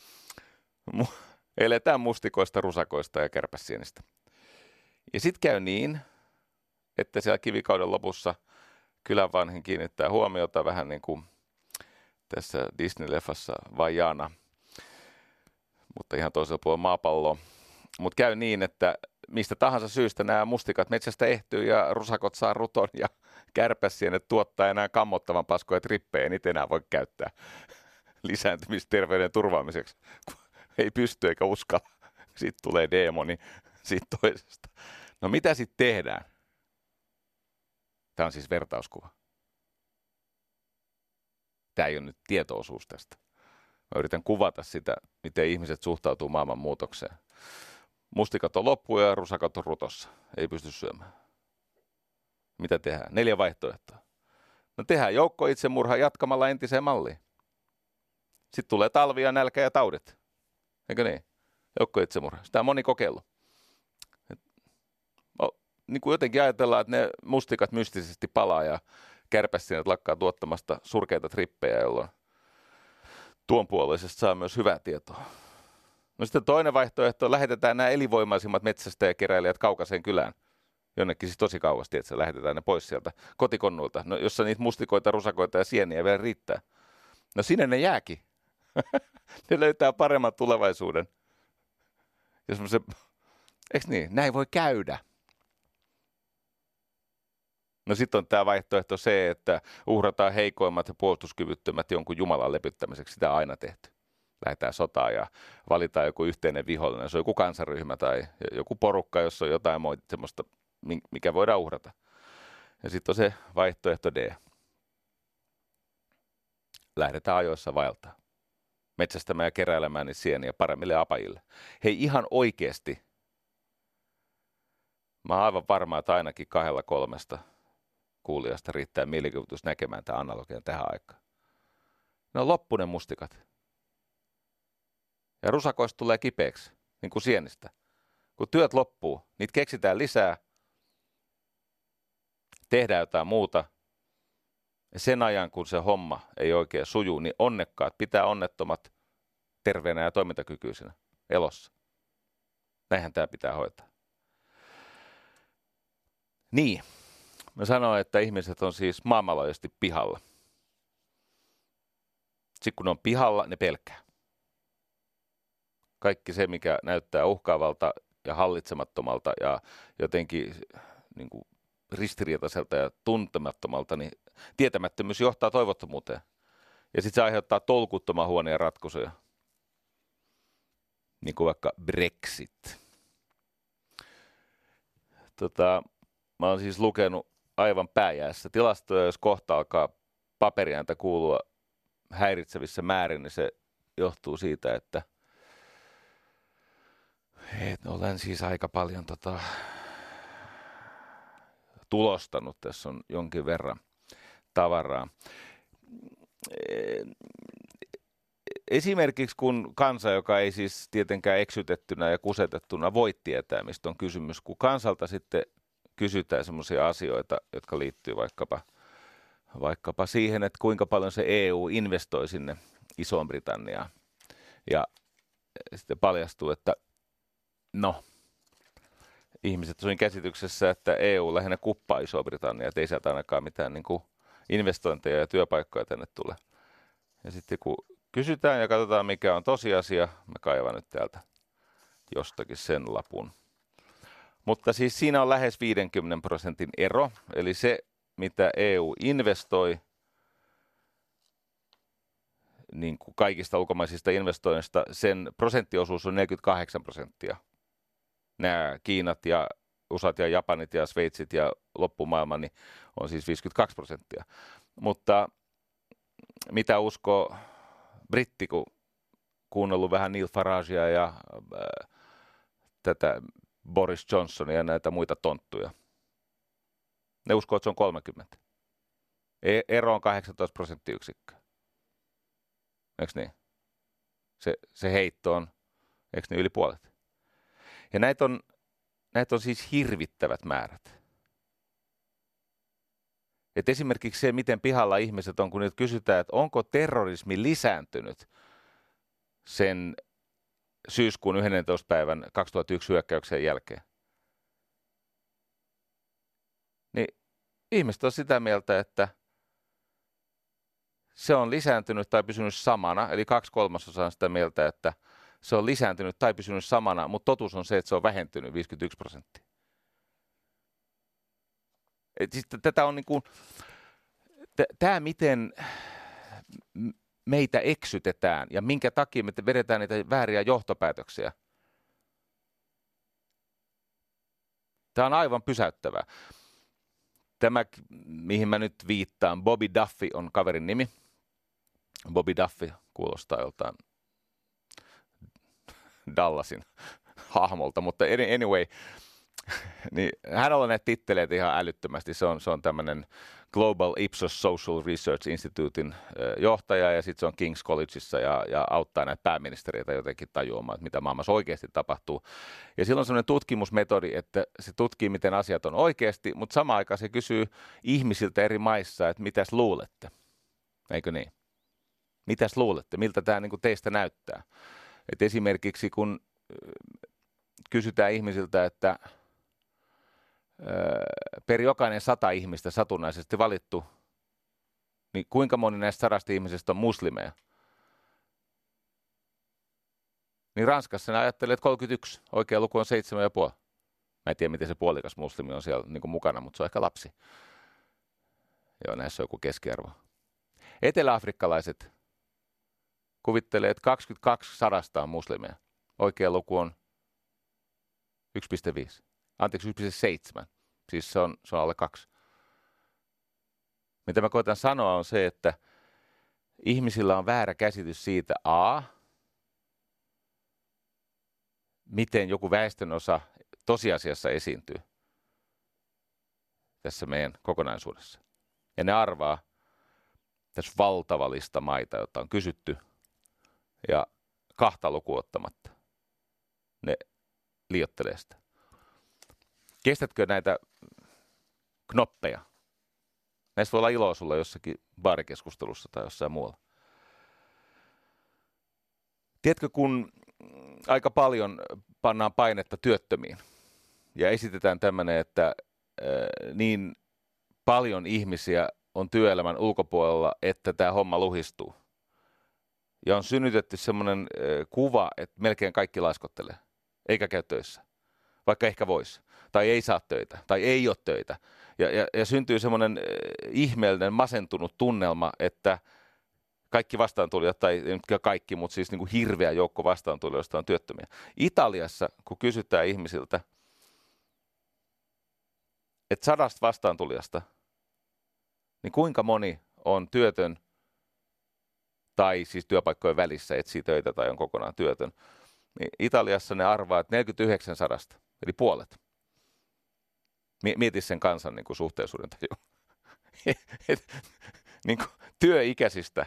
eletään mustikoista, rusakoista ja kärpäsienistä. Ja sitten käy niin, että siellä kivikauden lopussa kylän vanhin kiinnittää huomiota vähän niin kuin tässä Disney-leffassa Vajana, mutta ihan toisella puolella maapalloa. Mutta käy niin, että mistä tahansa syystä nämä mustikat metsästä ehtyy ja rusakot saa ruton ja kärpäsienet tuottaa enää kammottavan paskoja trippejä, niitä enää voi käyttää lisääntymisterveyden turvaamiseksi. Ei pysty eikä uskalla. Sitten tulee demoni siitä toisesta. No mitä sitten tehdään? Tämä on siis vertauskuva. Tämä ei ole nyt tietoosuus tästä. Mä yritän kuvata sitä, miten ihmiset suhtautuu maailman muutokseen. Mustikat on loppu ja rusakat on rutossa. Ei pysty syömään. Mitä tehdään? Neljä vaihtoehtoa. No tehdään joukko itsemurha jatkamalla entiseen malliin. Sitten tulee talvi ja nälkä ja taudit. Eikö niin? Joukko itsemurha. Sitä on moni kokeillut. Et, no, niin kuin jotenkin ajatellaan, että ne mustikat mystisesti palaa ja kärpäsinet lakkaa tuottamasta surkeita trippejä, jolloin tuonpuoleisesta saa myös hyvää tietoa. No sitten toinen vaihtoehto on, lähetetään nämä elinvoimaisimmat metsästäjäkeräilijät kaukaiseen kylään. Jonnekin siis tosi kauasti, että lähetetään ne pois sieltä kotikonnuilta, no, jossa niitä mustikoita, rusakoita ja sieniä vielä riittää. No sinne ne jääkin. ne löytää paremman tulevaisuuden. Ja se, eikö niin? Näin voi käydä. No sitten on tämä vaihtoehto se, että uhrataan heikoimmat ja puolustuskyvyttömät jonkun Jumalan lepyttämiseksi. Sitä on aina tehty. Lähdetään sotaan ja valitaan joku yhteinen vihollinen. Se on joku kansaryhmä tai joku porukka, jossa on jotain semmoista, mikä voidaan uhrata. Ja sitten on se vaihtoehto D. Lähdetään ajoissa vaeltaa. Metsästämään ja keräilemään niitä sieniä paremmille apajille. Hei ihan oikeasti. Mä oon aivan varma, että ainakin kahdella kolmesta kuulijasta riittää mielikuvitus näkemään tämän analogian tähän aikaan. Ne on loppunen mustikat. Ja rusakoista tulee kipeäksi, niin kuin sienistä. Kun työt loppuu, niitä keksitään lisää, tehdään jotain muuta. Ja sen ajan, kun se homma ei oikein suju, niin onnekkaat pitää onnettomat terveenä ja toimintakykyisenä elossa. Näinhän tämä pitää hoitaa. Niin, Mä sanoin, että ihmiset on siis maailmanlaajuisesti pihalla. Sitten kun ne on pihalla, ne pelkää. Kaikki se, mikä näyttää uhkaavalta ja hallitsemattomalta ja jotenkin niin kuin ristiriitaiselta ja tuntemattomalta, niin tietämättömyys johtaa toivottomuuteen. Ja sitten se aiheuttaa tolkuttoman huoneen ratkaisuja. Niin kuin vaikka Brexit. Tota, mä oon siis lukenut aivan pääjäässä. Tilastoja, jos kohta alkaa paperiääntä kuulua häiritsevissä määrin, niin se johtuu siitä, että et olen siis aika paljon tota, tulostanut. Tässä on jonkin verran tavaraa. Esimerkiksi kun kansa, joka ei siis tietenkään eksytettynä ja kusetettuna voi tietää, mistä on kysymys, kun kansalta sitten kysytään sellaisia asioita, jotka liittyy vaikkapa, vaikkapa siihen, että kuinka paljon se EU investoi sinne Isoon Britanniaan. Ja sitten paljastuu, että no, ihmiset on käsityksessä, että EU lähinnä kuppaa Isoa Britanniaa, että ei sieltä ainakaan mitään niin kuin investointeja ja työpaikkoja tänne tule. Ja sitten kun kysytään ja katsotaan, mikä on tosiasia, mä kaivan nyt täältä jostakin sen lapun. Mutta siis siinä on lähes 50 prosentin ero, eli se, mitä EU investoi niin kuin kaikista ulkomaisista investoinnista, sen prosenttiosuus on 48 prosenttia. Nämä Kiinat ja USAt ja Japanit ja Sveitsit ja loppumaailma niin on siis 52 prosenttia. Mutta mitä usko britti, kun kuunnellut vähän Neil Faragea ja äh, tätä Boris Johnsonia ja näitä muita tonttuja. Ne uskoo, että se on 30. E- ero on 18 prosenttiyksikköä. Eikö niin? Se, se heitto on, eikö niin, yli puolet? Ja näitä on, näitä on siis hirvittävät määrät. Että esimerkiksi se, miten pihalla ihmiset on, kun nyt kysytään, että onko terrorismi lisääntynyt sen syyskuun 11. päivän 2001 hyökkäyksen jälkeen. Niin ihmiset on sitä mieltä, että se on lisääntynyt tai pysynyt samana, eli kaksi kolmasosaa on sitä mieltä, että se on lisääntynyt tai pysynyt samana, mutta totuus on se, että se on vähentynyt 51 prosenttia. Sitten tätä on niin kuin, tämä miten meitä eksytetään ja minkä takia me vedetään niitä vääriä johtopäätöksiä. Tämä on aivan pysäyttävää. Tämä, mihin mä nyt viittaan, Bobby Duffy on kaverin nimi. Bobby Duffy kuulostaa joltain Dallasin hahmolta, mutta anyway, niin hänellä on näitä titteleitä ihan älyttömästi. Se on, se on tämmöinen Global Ipsos Social Research Institutein johtaja ja sitten se on King's Collegeissa ja, ja auttaa näitä pääministeriöitä jotenkin tajuamaan, että mitä maailmassa oikeasti tapahtuu. Ja silloin on semmoinen tutkimusmetodi, että se tutkii, miten asiat on oikeasti, mutta samaan aikaan se kysyy ihmisiltä eri maissa, että mitäs luulette? Eikö niin? Mitäs luulette? Miltä tämä niin teistä näyttää? Et esimerkiksi kun kysytään ihmisiltä, että per jokainen sata ihmistä satunnaisesti valittu, niin kuinka moni näistä sadasta ihmisestä on muslimeja? Niin Ranskassa ne ajattelee, että 31, oikea luku on 7,5. Mä en tiedä, miten se puolikas muslimi on siellä niin mukana, mutta se on ehkä lapsi. Joo, näissä on joku keskiarvo. Eteläafrikkalaiset kuvittelee, että 22 sadasta on muslimeja. Oikea luku on 1,5 anteeksi 1,7. Siis se on, se on alle kaksi. Mitä mä koitan sanoa on se, että ihmisillä on väärä käsitys siitä A, miten joku väestönosa tosiasiassa esiintyy tässä meidän kokonaisuudessa. Ja ne arvaa tässä valtava lista maita, joita on kysytty, ja kahta lukuottamatta. Ne liottelee sitä. Kestätkö näitä knoppeja? Näistä voi olla iloa sulla jossakin baarikeskustelussa tai jossain muualla. Tiedätkö, kun aika paljon pannaan painetta työttömiin ja esitetään tämmöinen, että niin paljon ihmisiä on työelämän ulkopuolella, että tämä homma luhistuu. Ja on synnytetty semmoinen kuva, että melkein kaikki laiskottelee, eikä käy töissä, vaikka ehkä voisi tai ei saa töitä, tai ei ole töitä. Ja, ja, ja syntyy semmoinen ihmeellinen, masentunut tunnelma, että kaikki vastaantulijat, tai ei kaikki, mutta siis niin kuin hirveä joukko vastaantulijoista on työttömiä. Italiassa, kun kysytään ihmisiltä, että sadasta vastaantulijasta, niin kuinka moni on työtön tai siis työpaikkojen välissä etsii töitä tai on kokonaan työtön, niin Italiassa ne arvaa, että 49 sadasta, eli puolet. Mieti sen kansan niin kuin suhteellisuuden taju. niin kuin työikäisistä,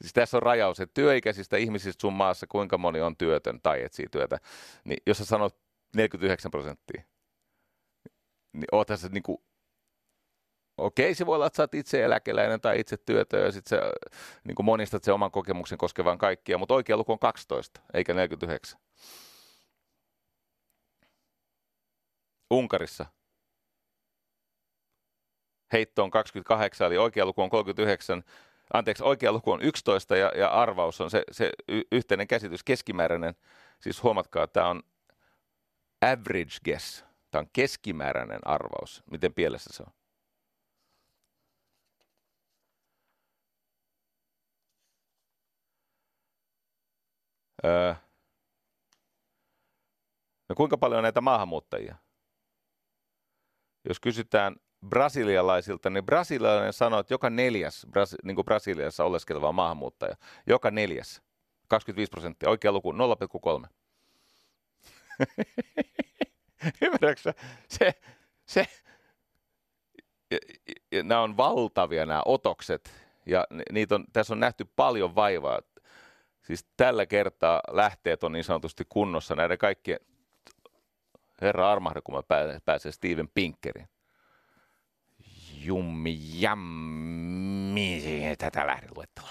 siis tässä on rajaus, että työikäisistä ihmisistä sun maassa kuinka moni on työtön tai etsii työtä, niin jos sä sanot 49 prosenttia, niin oot tässä niin kuin, okei, se voi olla, että sä oot itse eläkeläinen tai itse työtön ja sitten sä niin kuin monistat sen oman kokemuksen koskevan kaikkia, mutta oikea luku on 12 eikä 49. Unkarissa. Heitto on 28, eli oikea luku on 39, anteeksi, oikea luku on 11 ja, ja arvaus on se, se y- yhteinen käsitys, keskimääräinen, siis huomatkaa, tämä on average guess, tämä on keskimääräinen arvaus, miten pielessä se on. Öö. No kuinka paljon on näitä maahanmuuttajia? Jos kysytään brasilialaisilta, niin brasilialainen sanoo, että joka neljäs Bras, niin kuin Brasiliassa oleskeleva maahanmuuttaja, joka neljäs, 25 prosenttia, oikea luku 0,3. Ymmärrätkö Se, se, ja, ja, nämä on valtavia nämä otokset, ja niitä on, tässä on nähty paljon vaivaa. Siis tällä kertaa lähteet on niin sanotusti kunnossa näiden kaikkien, herra armahde, kun mä pääsen Steven Pinkerin jummi jammi tätä lähdeluettelua.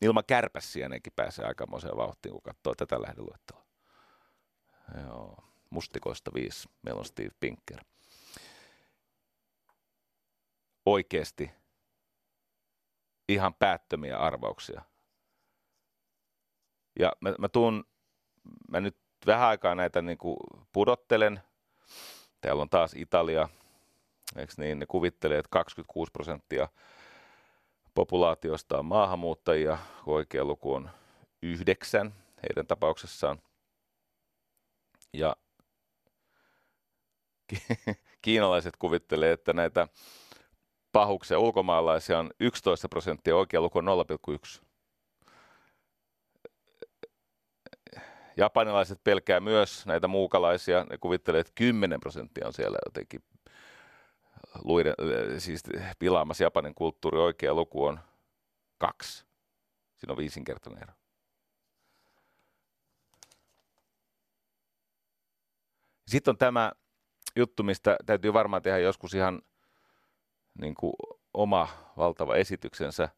Ilman kärpäsiänenkin pääsee aikamoiseen vauhtiin, kun katsoo tätä lähdeluettelua. Joo, mustikoista viisi. Meillä on Steve Pinker. Oikeasti ihan päättömiä arvauksia. Ja mä, mä tuun, mä nyt vähän aikaa näitä niin kuin pudottelen. Täällä on taas Italia, eikö niin, ne kuvittelee, että 26 prosenttia populaatiosta on maahanmuuttajia, kun oikea luku on yhdeksän heidän tapauksessaan. Ja kiinalaiset kuvittelee, että näitä pahuksia ulkomaalaisia on 11 prosenttia, oikea luku on 0,1. Japanilaiset pelkää myös näitä muukalaisia. Ne kuvittelee, että 10 prosenttia on siellä jotenkin luiden, siis pilaamassa Japanin kulttuuri. Oikea luku on kaksi. Siinä on viisinkertainen ero. Sitten on tämä juttu, mistä täytyy varmaan tehdä joskus ihan niin kuin oma valtava esityksensä.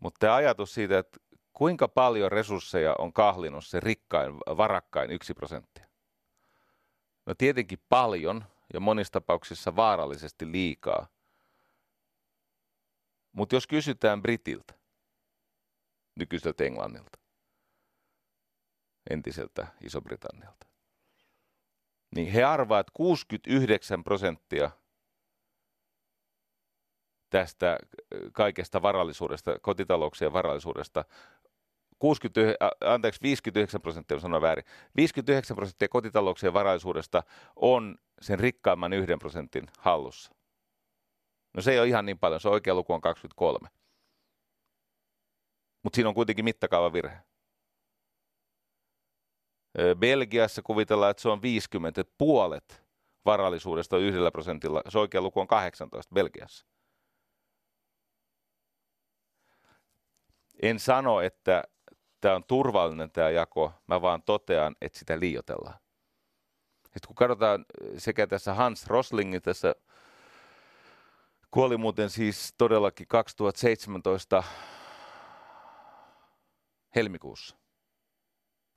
Mutta tämä ajatus siitä, että kuinka paljon resursseja on kahlinut se rikkain, varakkain yksi prosenttia? No tietenkin paljon ja monissa tapauksissa vaarallisesti liikaa. Mutta jos kysytään Britiltä, nykyiseltä Englannilta, entiseltä Iso-Britannialta, niin he arvaavat, että 69 prosenttia tästä kaikesta varallisuudesta, kotitalouksien varallisuudesta 60, anteeksi, 59 prosenttia, sanoin väärin, 59 prosenttia kotitalouksien varallisuudesta on sen rikkaimman yhden prosentin hallussa. No se ei ole ihan niin paljon, se oikea luku on 23. Mutta siinä on kuitenkin mittakaava virhe. Belgiassa kuvitellaan, että se on 50, että puolet varallisuudesta yhdellä prosentilla. Se oikea luku on 18 Belgiassa. En sano, että tämä on turvallinen tämä jako, mä vaan totean, että sitä liiotellaan. Sitten kun katsotaan sekä tässä Hans Roslingin tässä kuoli muuten siis todellakin 2017 helmikuussa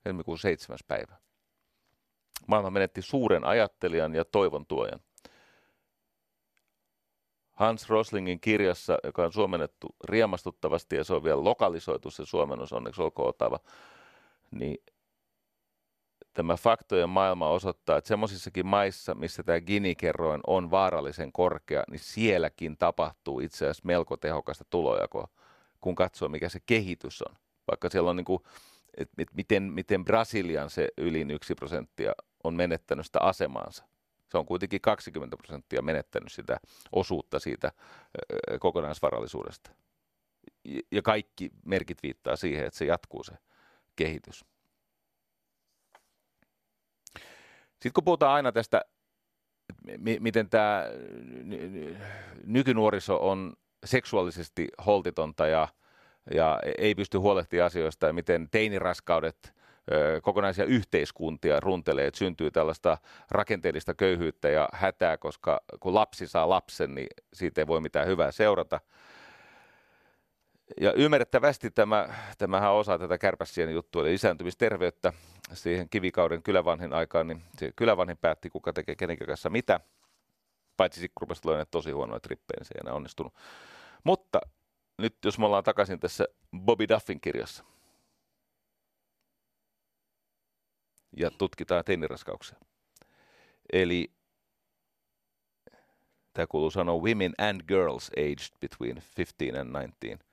helmikuun 7. päivä. Maailma menetti suuren ajattelijan ja toivon tuojan. Hans Roslingin kirjassa, joka on suomennettu riemastuttavasti ja se on vielä lokalisoitu se suomennos, onneksi olkoon otava, niin tämä faktojen maailma osoittaa, että semmoisissakin maissa, missä tämä Gini-kerroin on vaarallisen korkea, niin sielläkin tapahtuu itse asiassa melko tehokasta tulojakoa, kun katsoo, mikä se kehitys on. Vaikka siellä on niin kuin että et miten, miten Brasilian se ylin yksi prosenttia on menettänyt sitä asemaansa. Se on kuitenkin 20 prosenttia menettänyt sitä osuutta siitä kokonaisvarallisuudesta. Ja kaikki merkit viittaa siihen, että se jatkuu se kehitys. Sitten kun puhutaan aina tästä, miten tämä nykynuoriso on seksuaalisesti holtitonta ja ja ei pysty huolehtimaan asioista ja miten teiniraskaudet kokonaisia yhteiskuntia runtelee, että syntyy tällaista rakenteellista köyhyyttä ja hätää, koska kun lapsi saa lapsen, niin siitä ei voi mitään hyvää seurata. Ja ymmärrettävästi tämä, tämähän osa tätä kärpässien juttua, eli lisääntymisterveyttä siihen kivikauden kylävanhin aikaan, niin se kylävanhin päätti, kuka tekee kenenkin kanssa mitä, paitsi sitten rupesi tosi huonoja trippejä, niin se ei enää onnistunut. Mutta nyt jos me ollaan takaisin tässä Bobby Duffin kirjassa ja tutkitaan teiniraskauksia. Eli tämä kuuluu sanoa women and girls aged between 15 and 19.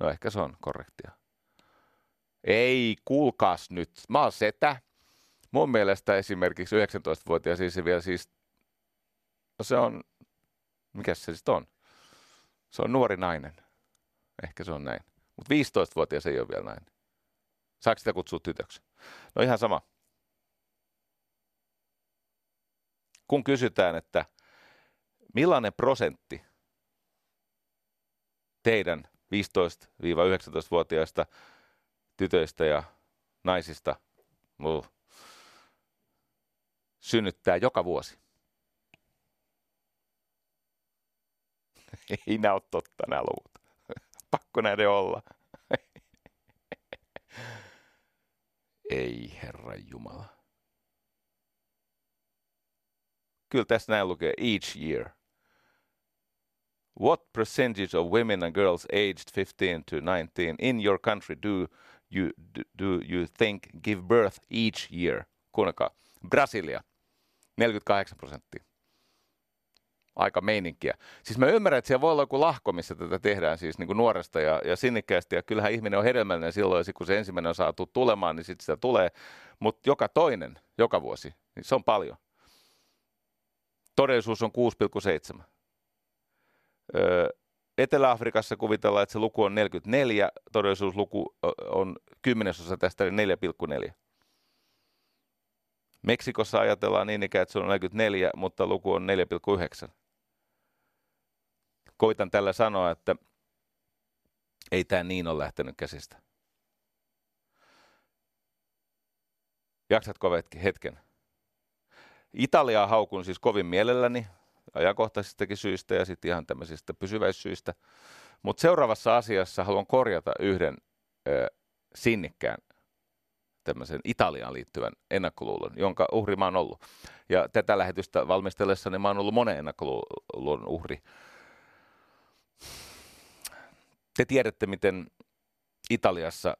No ehkä se on korrektia. Ei, kuulkaas nyt. Mä oon setä. Mun mielestä esimerkiksi 19-vuotias siis vielä siis, no se on, mikä se sitten on? Se on nuori nainen. Ehkä se on näin. Mutta 15-vuotias ei ole vielä näin. Saako sitä kutsua tytöksi? No ihan sama. Kun kysytään, että millainen prosentti teidän 15-19-vuotiaista tytöistä ja naisista uh, synnyttää joka vuosi? Ei nämä ole totta nämä luvut. Pakko näiden olla. Ei, Herra Jumala. Kyllä tässä näin lukee each year. What percentage of women and girls aged 15 to 19 in your country do you, do you think give birth each year? Kuunnelkaa. Brasilia, 48 prosenttia. Aika meininkiä. Siis mä ymmärrän, että siellä voi olla joku lahko, missä tätä tehdään siis niin kuin nuoresta ja, ja sinnikkäästi. Ja kyllähän ihminen on hedelmällinen silloin, ja kun se ensimmäinen on saatu tulemaan, niin sitten sitä tulee. Mutta joka toinen, joka vuosi, niin se on paljon. Todellisuus on 6,7. Öö, Etelä-Afrikassa kuvitellaan, että se luku on 44, todellisuusluku on kymmenesosa tästä, eli 4,4. Meksikossa ajatellaan niin ikään, että se on 44, mutta luku on 4,9. Koitan tällä sanoa, että ei tämä niin ole lähtenyt käsistä. Jaksatko hetken? Italiaa haukun siis kovin mielelläni ajankohtaisistakin syistä ja sitten ihan tämmöisistä pysyväissyistä. Mutta seuraavassa asiassa haluan korjata yhden ö, sinnikkään tämmöisen Italiaan liittyvän ennakkoluulon, jonka uhri mä oon ollut. Ja tätä lähetystä valmistellessani mä oon ollut monen ennakkoluulon uhri. Te tiedätte, miten Italiassa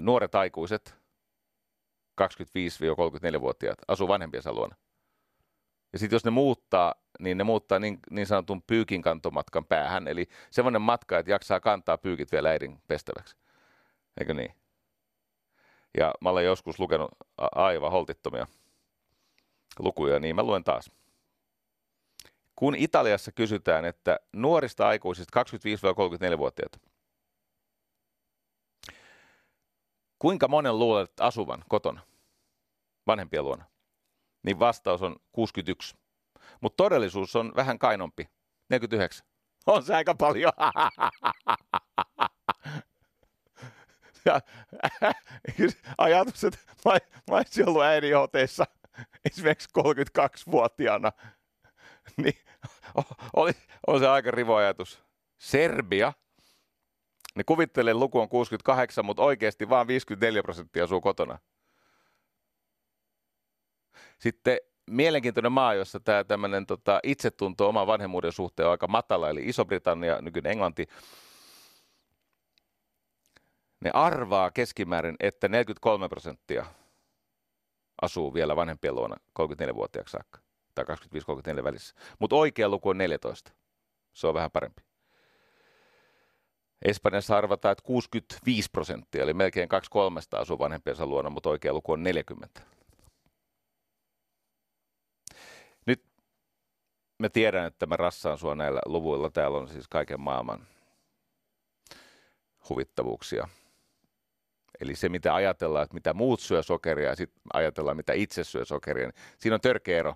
nuoret aikuiset, 25-34-vuotiaat, asuu vanhempiensa luona. Ja sitten jos ne muuttaa, niin ne muuttaa niin, niin sanotun pyykin kantomatkan päähän. Eli semmoinen matka, että jaksaa kantaa pyykit vielä äidin pestäväksi. Eikö niin? Ja mä olen joskus lukenut aivan holtittomia lukuja, niin mä luen taas. Kun Italiassa kysytään, että nuorista aikuisista 25-34-vuotiaita, kuinka monen luulet asuvan kotona vanhempien luona? Niin vastaus on 61. Mutta todellisuus on vähän kainompi, 49. On se aika paljon. ja ajatus, että mä, mä ollut äidinhoteissa esimerkiksi 32-vuotiaana, niin oli, on se aika rivo ajatus. Serbia, ne kuvittelee luku on 68, mutta oikeasti vain 54 prosenttia asuu kotona. Sitten mielenkiintoinen maa, jossa tämä tämmöinen tota, itsetunto oman vanhemmuuden suhteen on aika matala, eli Iso-Britannia, nykyinen Englanti, ne arvaa keskimäärin, että 43 prosenttia asuu vielä vanhempien luona 34-vuotiaaksi saakka, tai 25-34 välissä. Mutta oikea luku on 14. Se on vähän parempi. Espanjassa arvataan, että 65 prosenttia, eli melkein kaksi kolmesta asuu vanhempiensa luona, mutta oikea luku on 40. Nyt mä tiedän, että mä rassaan sua näillä luvuilla. Täällä on siis kaiken maailman huvittavuuksia. Eli se, mitä ajatellaan, että mitä muut syö sokeria ja sitten ajatellaan, mitä itse syö sokeria, niin siinä on törkeä ero.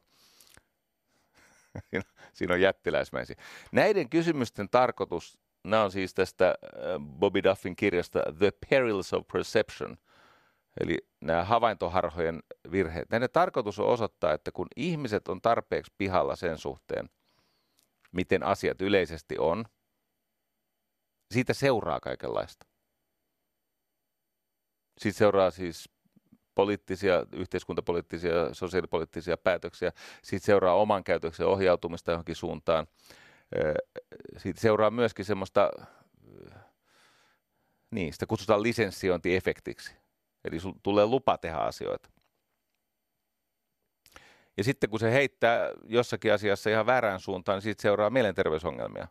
Siinä on jättiläismäisiä. Näiden kysymysten tarkoitus, nämä on siis tästä äh, Bobby Duffin kirjasta The Perils of Perception, eli nämä havaintoharhojen virheet. Näiden tarkoitus on osoittaa, että kun ihmiset on tarpeeksi pihalla sen suhteen, miten asiat yleisesti on, siitä seuraa kaikenlaista. Siitä seuraa siis poliittisia, yhteiskuntapoliittisia, sosiaalipoliittisia päätöksiä. Siitä seuraa oman käytöksen ohjautumista johonkin suuntaan. Siitä seuraa myöskin semmoista, niin, sitä kutsutaan lisenssiointiefektiksi. Eli tulee lupa tehdä asioita. Ja sitten kun se heittää jossakin asiassa ihan väärään suuntaan, niin siitä seuraa mielenterveysongelmia.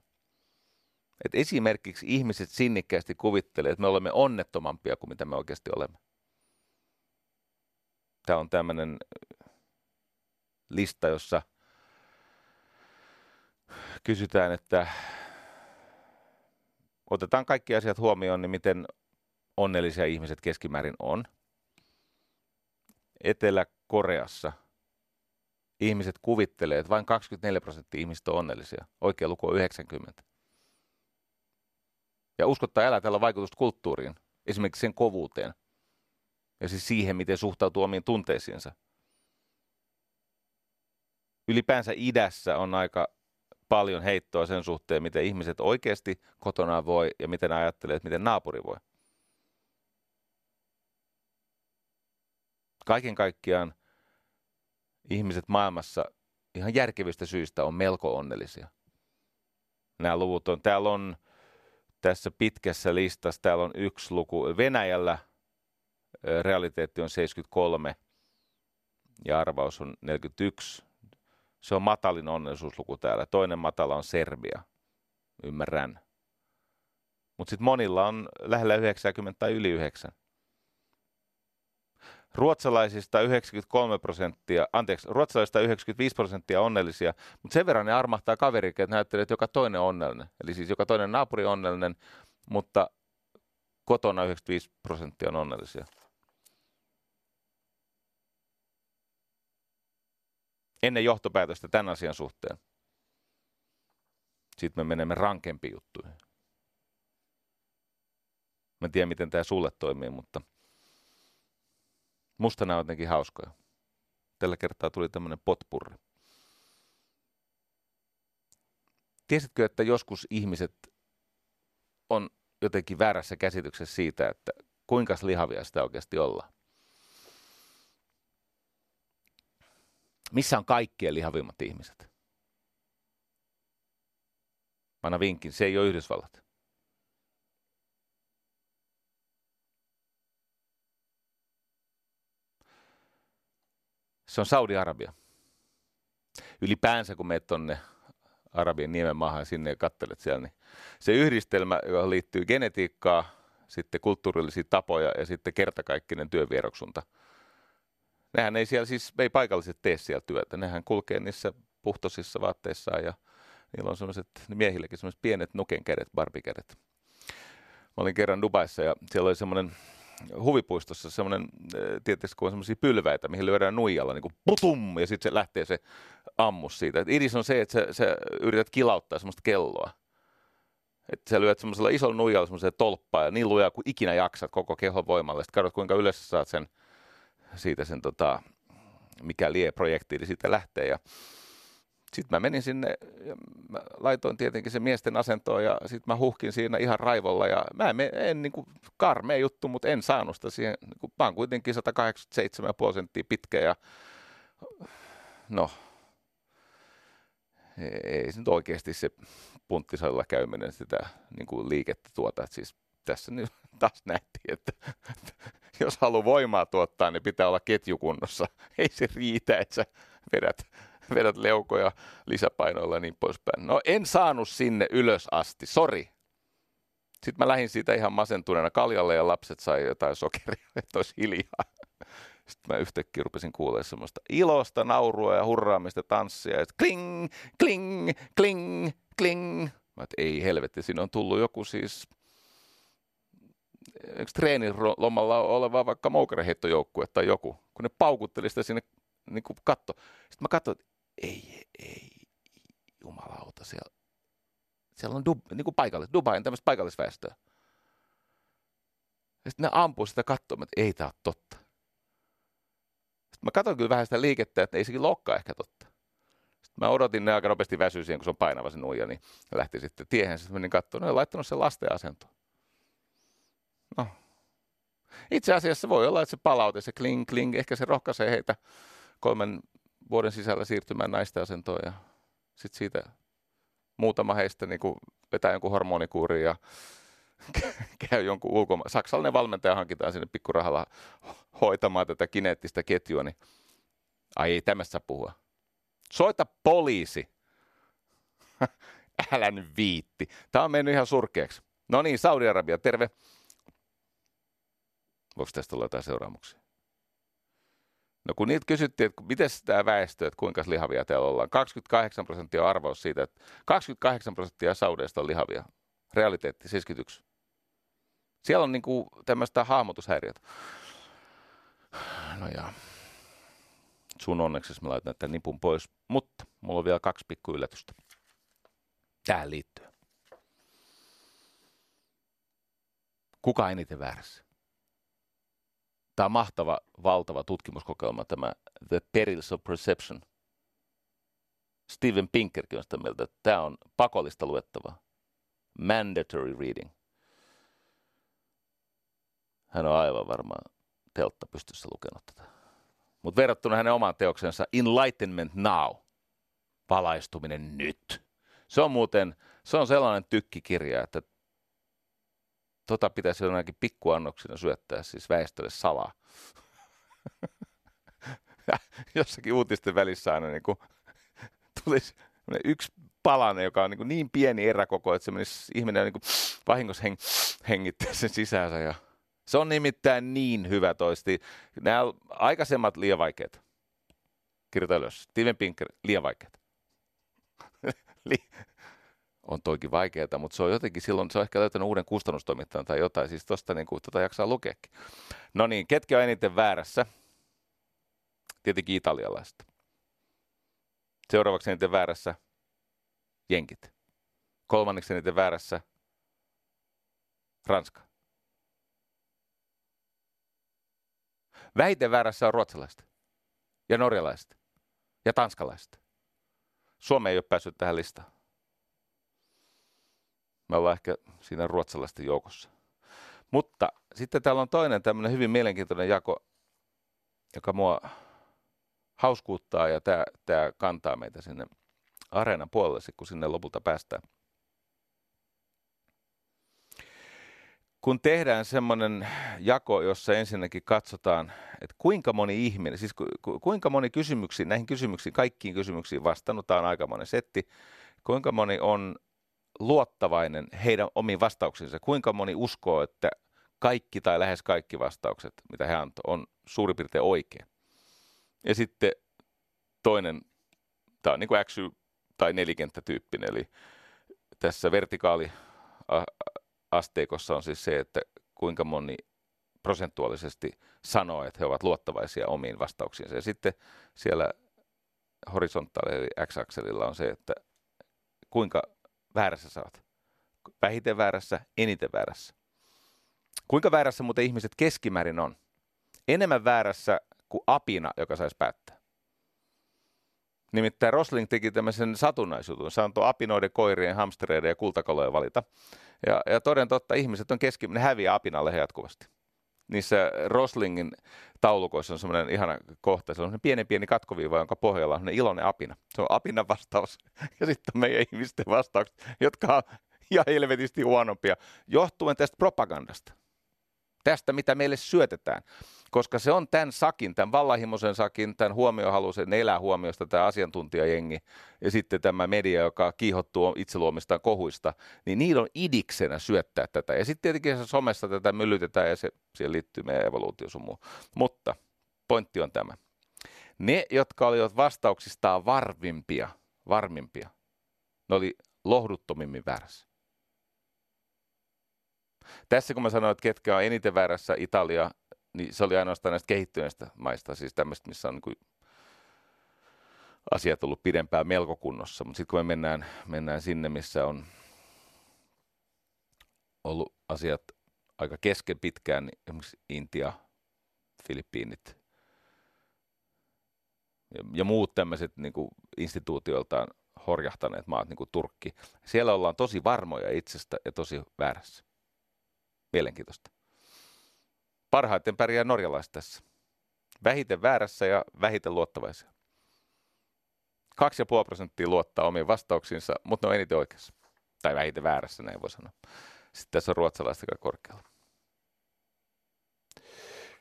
Et esimerkiksi ihmiset sinnikkäästi kuvittelee, että me olemme onnettomampia kuin mitä me oikeasti olemme. Tämä on tämmöinen lista, jossa kysytään, että otetaan kaikki asiat huomioon, niin miten onnellisia ihmiset keskimäärin on. Etelä-Koreassa ihmiset kuvittelee, että vain 24 prosenttia ihmistä on onnellisia. Oikea luku on 90. Ja uskottaa elää tällä vaikutusta kulttuuriin, esimerkiksi sen kovuuteen. Ja siis siihen, miten suhtautuu omiin tunteisiinsa. Ylipäänsä idässä on aika paljon heittoa sen suhteen, miten ihmiset oikeasti kotona voi ja miten ajattelee, että miten naapuri voi. Kaiken kaikkiaan ihmiset maailmassa ihan järkevistä syistä on melko onnellisia. Nämä luvut on, täällä on tässä pitkässä listassa, täällä on yksi luku. Venäjällä realiteetti on 73 ja arvaus on 41. Se on matalin onnellisuusluku täällä. Toinen matala on Serbia. Ymmärrän. Mutta sitten monilla on lähellä 90 tai yli 9. Ruotsalaisista 93 prosenttia, anteeksi, ruotsalaisista 95 prosenttia onnellisia, mutta sen verran ne armahtaa kaveri, että näyttelee, että joka toinen on onnellinen. Eli siis joka toinen naapuri on onnellinen, mutta kotona 95 prosenttia on onnellisia. Ennen johtopäätöstä tämän asian suhteen. Sitten me menemme rankempiin juttuihin. Mä en tiedä, miten tämä sulle toimii, mutta – Musta nämä on jotenkin hauskoja. Tällä kertaa tuli tämmöinen potpurri. Tiesitkö, että joskus ihmiset on jotenkin väärässä käsityksessä siitä, että kuinka lihavia sitä oikeasti ollaan? Missä on kaikkien lihavimmat ihmiset? Anna vinkin, se ei ole Yhdysvallat. Se on Saudi-Arabia. Ylipäänsä kun menet tuonne Arabian niemen maahan sinne ja kattelet siellä, niin se yhdistelmä, johon liittyy genetiikkaa, sitten kulttuurillisia tapoja ja sitten kertakaikkinen työvieroksunta. Nehän ei siellä siis, ei paikalliset tee siellä työtä. Nehän kulkee niissä puhtosissa vaatteissaan ja niillä on semmoiset, miehillekin semmoiset pienet nukenkädet, barbikädet. Mä olin kerran Dubaissa ja siellä oli semmoinen huvipuistossa semmoinen, eh, tietysti kun on semmoisia pylväitä, mihin lyödään nuijalla, niin kuin putum, ja sitten se lähtee se ammus siitä. Et idis on se, että sä, sä yrität kilauttaa semmoista kelloa. Että sä lyöt semmoisella isolla nuijalla semmoiseen tolppaan ja niin lujaa kuin ikinä jaksat koko kehon voimalla. Sitten katsot, kuinka yleensä saat sen, siitä sen tota, mikä lie projektiili siitä lähtee. Ja sitten mä menin sinne ja mä laitoin tietenkin se miesten asentoon ja sitten mä huhkin siinä ihan raivolla ja mä en, en niin kuin karmea juttu, mutta en saanut sitä siihen. Niin kuin, mä oon kuitenkin 187,5 senttiä pitkä ja no, ei se nyt oikeasti se punttisalilla käyminen sitä niin kuin liikettä tuota. Että siis tässä nyt taas nähtiin, että jos haluaa voimaa tuottaa, niin pitää olla ketjukunnossa. Ei se riitä, että sä vedät vedät leukoja lisäpainoilla ja niin poispäin. No en saanut sinne ylös asti, sori. Sitten mä lähdin siitä ihan masentuneena kaljalle ja lapset sai jotain sokeria, että olisi hiljaa. Sitten mä yhtäkkiä rupesin kuulemaan semmoista ilosta, naurua ja hurraamista, tanssia. Ja kling, kling, kling, kling. Mä et, ei helvetti, siinä on tullut joku siis eikö treenilomalla oleva vaikka moukareheittojoukkue tai joku, kun ne paukutteli sitä sinne niin kuin katto. Sitten mä katsoin, että ei, ei, jumalauta, siellä, siellä on dub, niin kuin paikallis, Dubain tämmöistä paikallisväestöä. Ja sitten ne ampuu sitä katsomaan, että ei tämä ole totta. Sitten mä katsoin kyllä vähän sitä liikettä, että ei sekin lokkaa ehkä totta. Sitten mä odotin ne aika nopeasti väsyä siihen, kun se on painava se nuija, niin lähti sitten tiehen. Sitten menin katsomaan, ne on laittanut sen lasten asentoon. No. Itse asiassa voi olla, että se palaute, se kling kling, ehkä se rohkaisee heitä kolmen vuoden sisällä siirtymään naisten asentoon ja sitten siitä muutama heistä niin kuin vetää jonkun hormonikuurin ja käy jonkun ulkomaan. Saksalainen valmentaja hankitaan sinne pikkurahalla hoitamaan tätä kineettistä ketjua, niin ai ei saa puhua. Soita poliisi. Älä nyt viitti. Tämä on mennyt ihan surkeaksi. No niin, Saudi-Arabia, terve. Voiko tästä olla jotain seuraamuksia? No kun niitä kysyttiin, että miten tämä väestö, että kuinka lihavia täällä ollaan. 28 prosenttia on arvaus siitä, että 28 prosenttia saudeista on lihavia. Realiteetti 71. Siellä on niinku tämmöistä hahmotushäiriötä. No ja sun onneksi mä laitan tämän nipun pois. Mutta mulla on vielä kaksi pikku yllätystä. Tähän liittyen. Kuka eniten väärässä? Tämä on mahtava, valtava tutkimuskokeilma, tämä The Perils of Perception. Steven Pinkerkin on sitä mieltä, että tämä on pakollista luettavaa. Mandatory reading. Hän on aivan varmaan teltta pystyssä lukenut tätä. Mutta verrattuna hänen omaan teoksensa Enlightenment Now, valaistuminen nyt. Se on muuten, se on sellainen tykkikirja, että tota pitäisi jonakin pikkuannoksina syöttää siis väestölle salaa. Jossakin uutisten välissä aina niin tulisi yksi palane, joka on niin, niin pieni eräkoko, että se menisi ihminen niin vahingossa heng, hengittää sen sisäänsä. Ja se on nimittäin niin hyvä toisti. Nämä aikaisemmat liian vaikeat. Kirjoita ylös. Steven Pinker, liian vaikeat. on toikin vaikeaa, mutta se on jotenkin silloin, se on ehkä löytänyt uuden kustannustoimittajan tai jotain, siis tosta niin kuin, tota jaksaa lukeekin. No niin, ketkä on eniten väärässä? Tietenkin italialaiset. Seuraavaksi eniten väärässä jenkit. Kolmanneksi eniten väärässä Ranska. Vähiten väärässä on ruotsalaiset ja norjalaiset ja tanskalaiset. Suomi ei ole päässyt tähän listaan. Me ollaan ehkä siinä ruotsalaisten joukossa. Mutta sitten täällä on toinen tämmöinen hyvin mielenkiintoinen jako, joka mua hauskuuttaa ja tämä, tämä kantaa meitä sinne areenan puolelle, kun sinne lopulta päästään. Kun tehdään semmoinen jako, jossa ensinnäkin katsotaan, että kuinka moni ihminen, siis ku, kuinka moni kysymyksiin, näihin kysymyksiin, kaikkiin kysymyksiin vastannut, tämä on aika monen setti, kuinka moni on luottavainen heidän omiin vastauksiinsa, kuinka moni uskoo, että kaikki tai lähes kaikki vastaukset, mitä he antoi, on suurin piirtein oikein. Ja sitten toinen, tämä on niin kuin XY tai nelikenttätyyppinen, eli tässä vertikaaliasteikossa on siis se, että kuinka moni prosentuaalisesti sanoo, että he ovat luottavaisia omiin vastauksiinsa. Ja sitten siellä horisontaali eli x-akselilla on se, että kuinka väärässä sä oot. Vähiten väärässä, eniten väärässä. Kuinka väärässä muuten ihmiset keskimäärin on? Enemmän väärässä kuin apina, joka saisi päättää. Nimittäin Rosling teki tämmöisen satunnaisuuden. Se antoi apinoiden, koirien, hamstereiden ja kultakalojen valita. Ja, ja toden totta, ihmiset on keski, ne häviää apinalle jatkuvasti. Niissä Roslingin taulukoissa on semmoinen ihana kohta, se on semmoinen pieni pieni katkoviiva, jonka pohjalla on iloinen apina. Se on apinan vastaus. Ja sitten meidän ihmisten vastaukset, jotka on ihan helvetisti huonompia, johtuen tästä propagandasta. Tästä, mitä meille syötetään koska se on tämän sakin, tämän vallahimoisen sakin, tämän huomiohaluisen, elää huomiosta tämä asiantuntijajengi ja sitten tämä media, joka kiihottuu itse luomistaan kohuista, niin niillä on idiksenä syöttää tätä. Ja sitten tietenkin se somessa tätä myllytetään ja se, siihen liittyy meidän evoluutio sun muu. Mutta pointti on tämä. Ne, jotka olivat vastauksistaan varvimpia, varmimpia, ne oli lohduttomimmin väärässä. Tässä kun mä sanoin, että ketkä on eniten väärässä, Italia, niin se oli ainoastaan näistä kehittyneistä maista, siis tämmöistä, missä on niin kuin asiat ollut pidempään melko kunnossa. Mutta sitten kun me mennään, mennään sinne, missä on ollut asiat aika kesken pitkään, niin esimerkiksi Intia, Filippiinit ja, ja muut tämmöiset niin kuin instituutioiltaan horjahtaneet maat, niin kuin Turkki. Siellä ollaan tosi varmoja itsestä ja tosi väärässä. Mielenkiintoista. Parhaiten pärjää norjalaiset tässä. Vähiten väärässä ja vähiten luottavaisia. 2,5 prosenttia luottaa omiin vastauksiinsa, mutta ne on eniten oikeassa. Tai vähiten väärässä, näin voi sanoa. Sitten tässä on ruotsalaiset aika korkealla.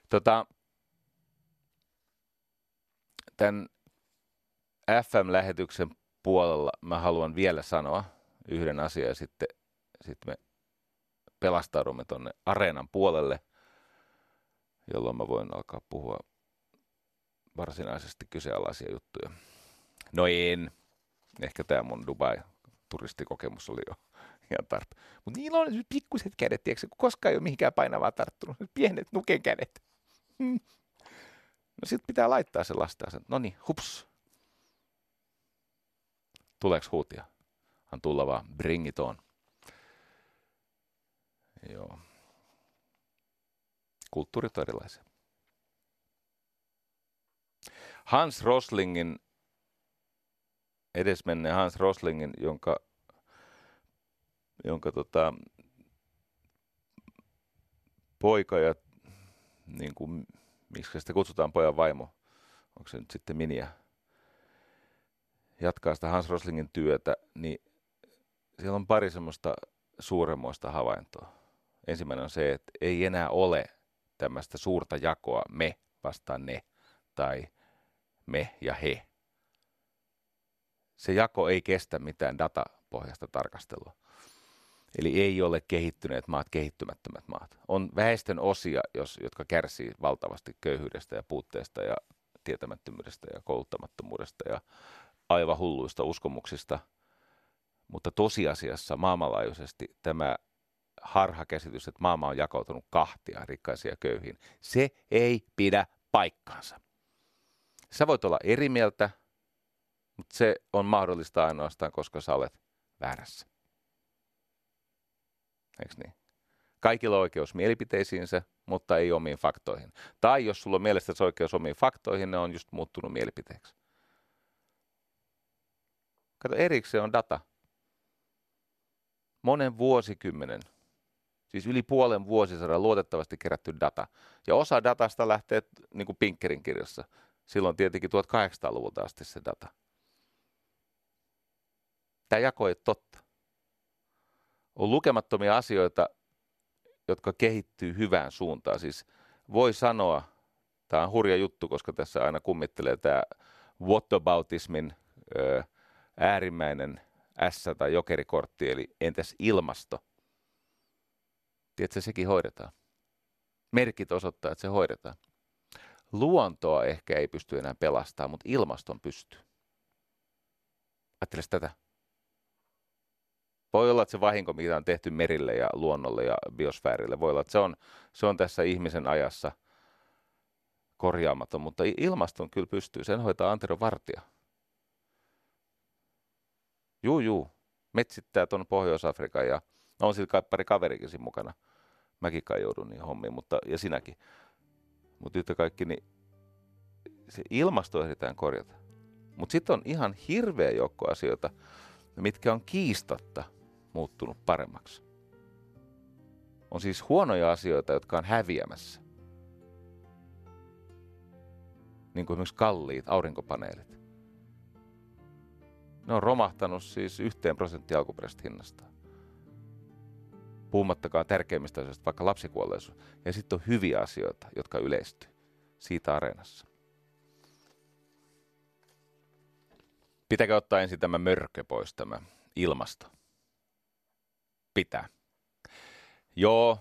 Tota, tämän FM-lähetyksen puolella mä haluan vielä sanoa yhden asian ja sitten, sitten me pelastaudumme tuonne areenan puolelle – jolloin mä voin alkaa puhua varsinaisesti kyseenalaisia juttuja. No en. Ehkä tämä mun Dubai-turistikokemus oli jo ihan tarpeen. Mutta niillä on pikkuset kädet, tiedätkö, koskaan ei ole mihinkään painavaa tarttunut. Pienet nuken kädet. No sit pitää laittaa se lastaa. No niin, hups. Tuleeko huutia? Han tulla vaan, bring it on. Joo kulttuurit on erilaisia. Hans Roslingin edesmenneen Hans Roslingin, jonka, jonka tota, poika ja niin kuin, miksi sitä kutsutaan pojan vaimo, onko se nyt sitten miniä, jatkaa sitä Hans Roslingin työtä, niin siellä on pari semmoista suuremmoista havaintoa. Ensimmäinen on se, että ei enää ole tämmöistä suurta jakoa me vastaan ne tai me ja he. Se jako ei kestä mitään datapohjasta tarkastelua. Eli ei ole kehittyneet maat, kehittymättömät maat. On väestön osia, jos, jotka kärsii valtavasti köyhyydestä ja puutteesta ja tietämättömyydestä ja kouluttamattomuudesta ja aivan hulluista uskomuksista. Mutta tosiasiassa maailmanlaajuisesti tämä harhakäsitys, että maailma on jakautunut kahtia rikkaisia ja köyhiin, se ei pidä paikkaansa. Sä voit olla eri mieltä, mutta se on mahdollista ainoastaan, koska sä olet väärässä. Eikö niin? Kaikilla on oikeus mielipiteisiinsä, mutta ei omiin faktoihin. Tai jos sulla on mielestä se oikeus omiin faktoihin, ne on just muuttunut mielipiteeksi. Kato, erikseen on data. Monen vuosikymmenen, siis yli puolen vuosisadan luotettavasti kerätty data. Ja osa datasta lähtee niin kuin Pinkkerin kirjassa. Silloin tietenkin 1800-luvulta asti se data. Tämä jako ei totta. On lukemattomia asioita, jotka kehittyy hyvään suuntaan. Siis voi sanoa, tämä on hurja juttu, koska tässä aina kummittelee tämä whataboutismin äärimmäinen S- tai jokerikortti, eli entäs ilmasto? Tiedätkö, sekin hoidetaan. Merkit osoittaa, että se hoidetaan. Luontoa ehkä ei pysty enää pelastamaan, mutta ilmaston pystyy. Ajattele tätä. Voi olla, että se vahinko, mitä on tehty merille ja luonnolle ja biosfäärille, voi olla, että se on, se on tässä ihmisen ajassa korjaamaton, mutta ilmaston kyllä pystyy. Sen hoitaa Antero Vartija. Juu, juu. Metsittää tuon Pohjois-Afrikan ja on sillä kai pari kaverikin siinä mukana. Mäkin kai joudun niin hommiin, mutta, ja sinäkin. Mutta yhtä kaikki, niin se ilmasto ehditään korjata. Mutta sitten on ihan hirveä joukko asioita, mitkä on kiistatta muuttunut paremmaksi. On siis huonoja asioita, jotka on häviämässä. Niin kuin esimerkiksi kalliit aurinkopaneelit. Ne on romahtanut siis yhteen prosenttia alkuperäisestä hinnasta. Puhumattakaan tärkeimmistä asioista, vaikka lapsikuolleisuus. Ja sitten on hyviä asioita, jotka yleistyy siitä areenassa. Pitääkö ottaa ensin tämä mörkö pois, tämä ilmasto? Pitää. Joo,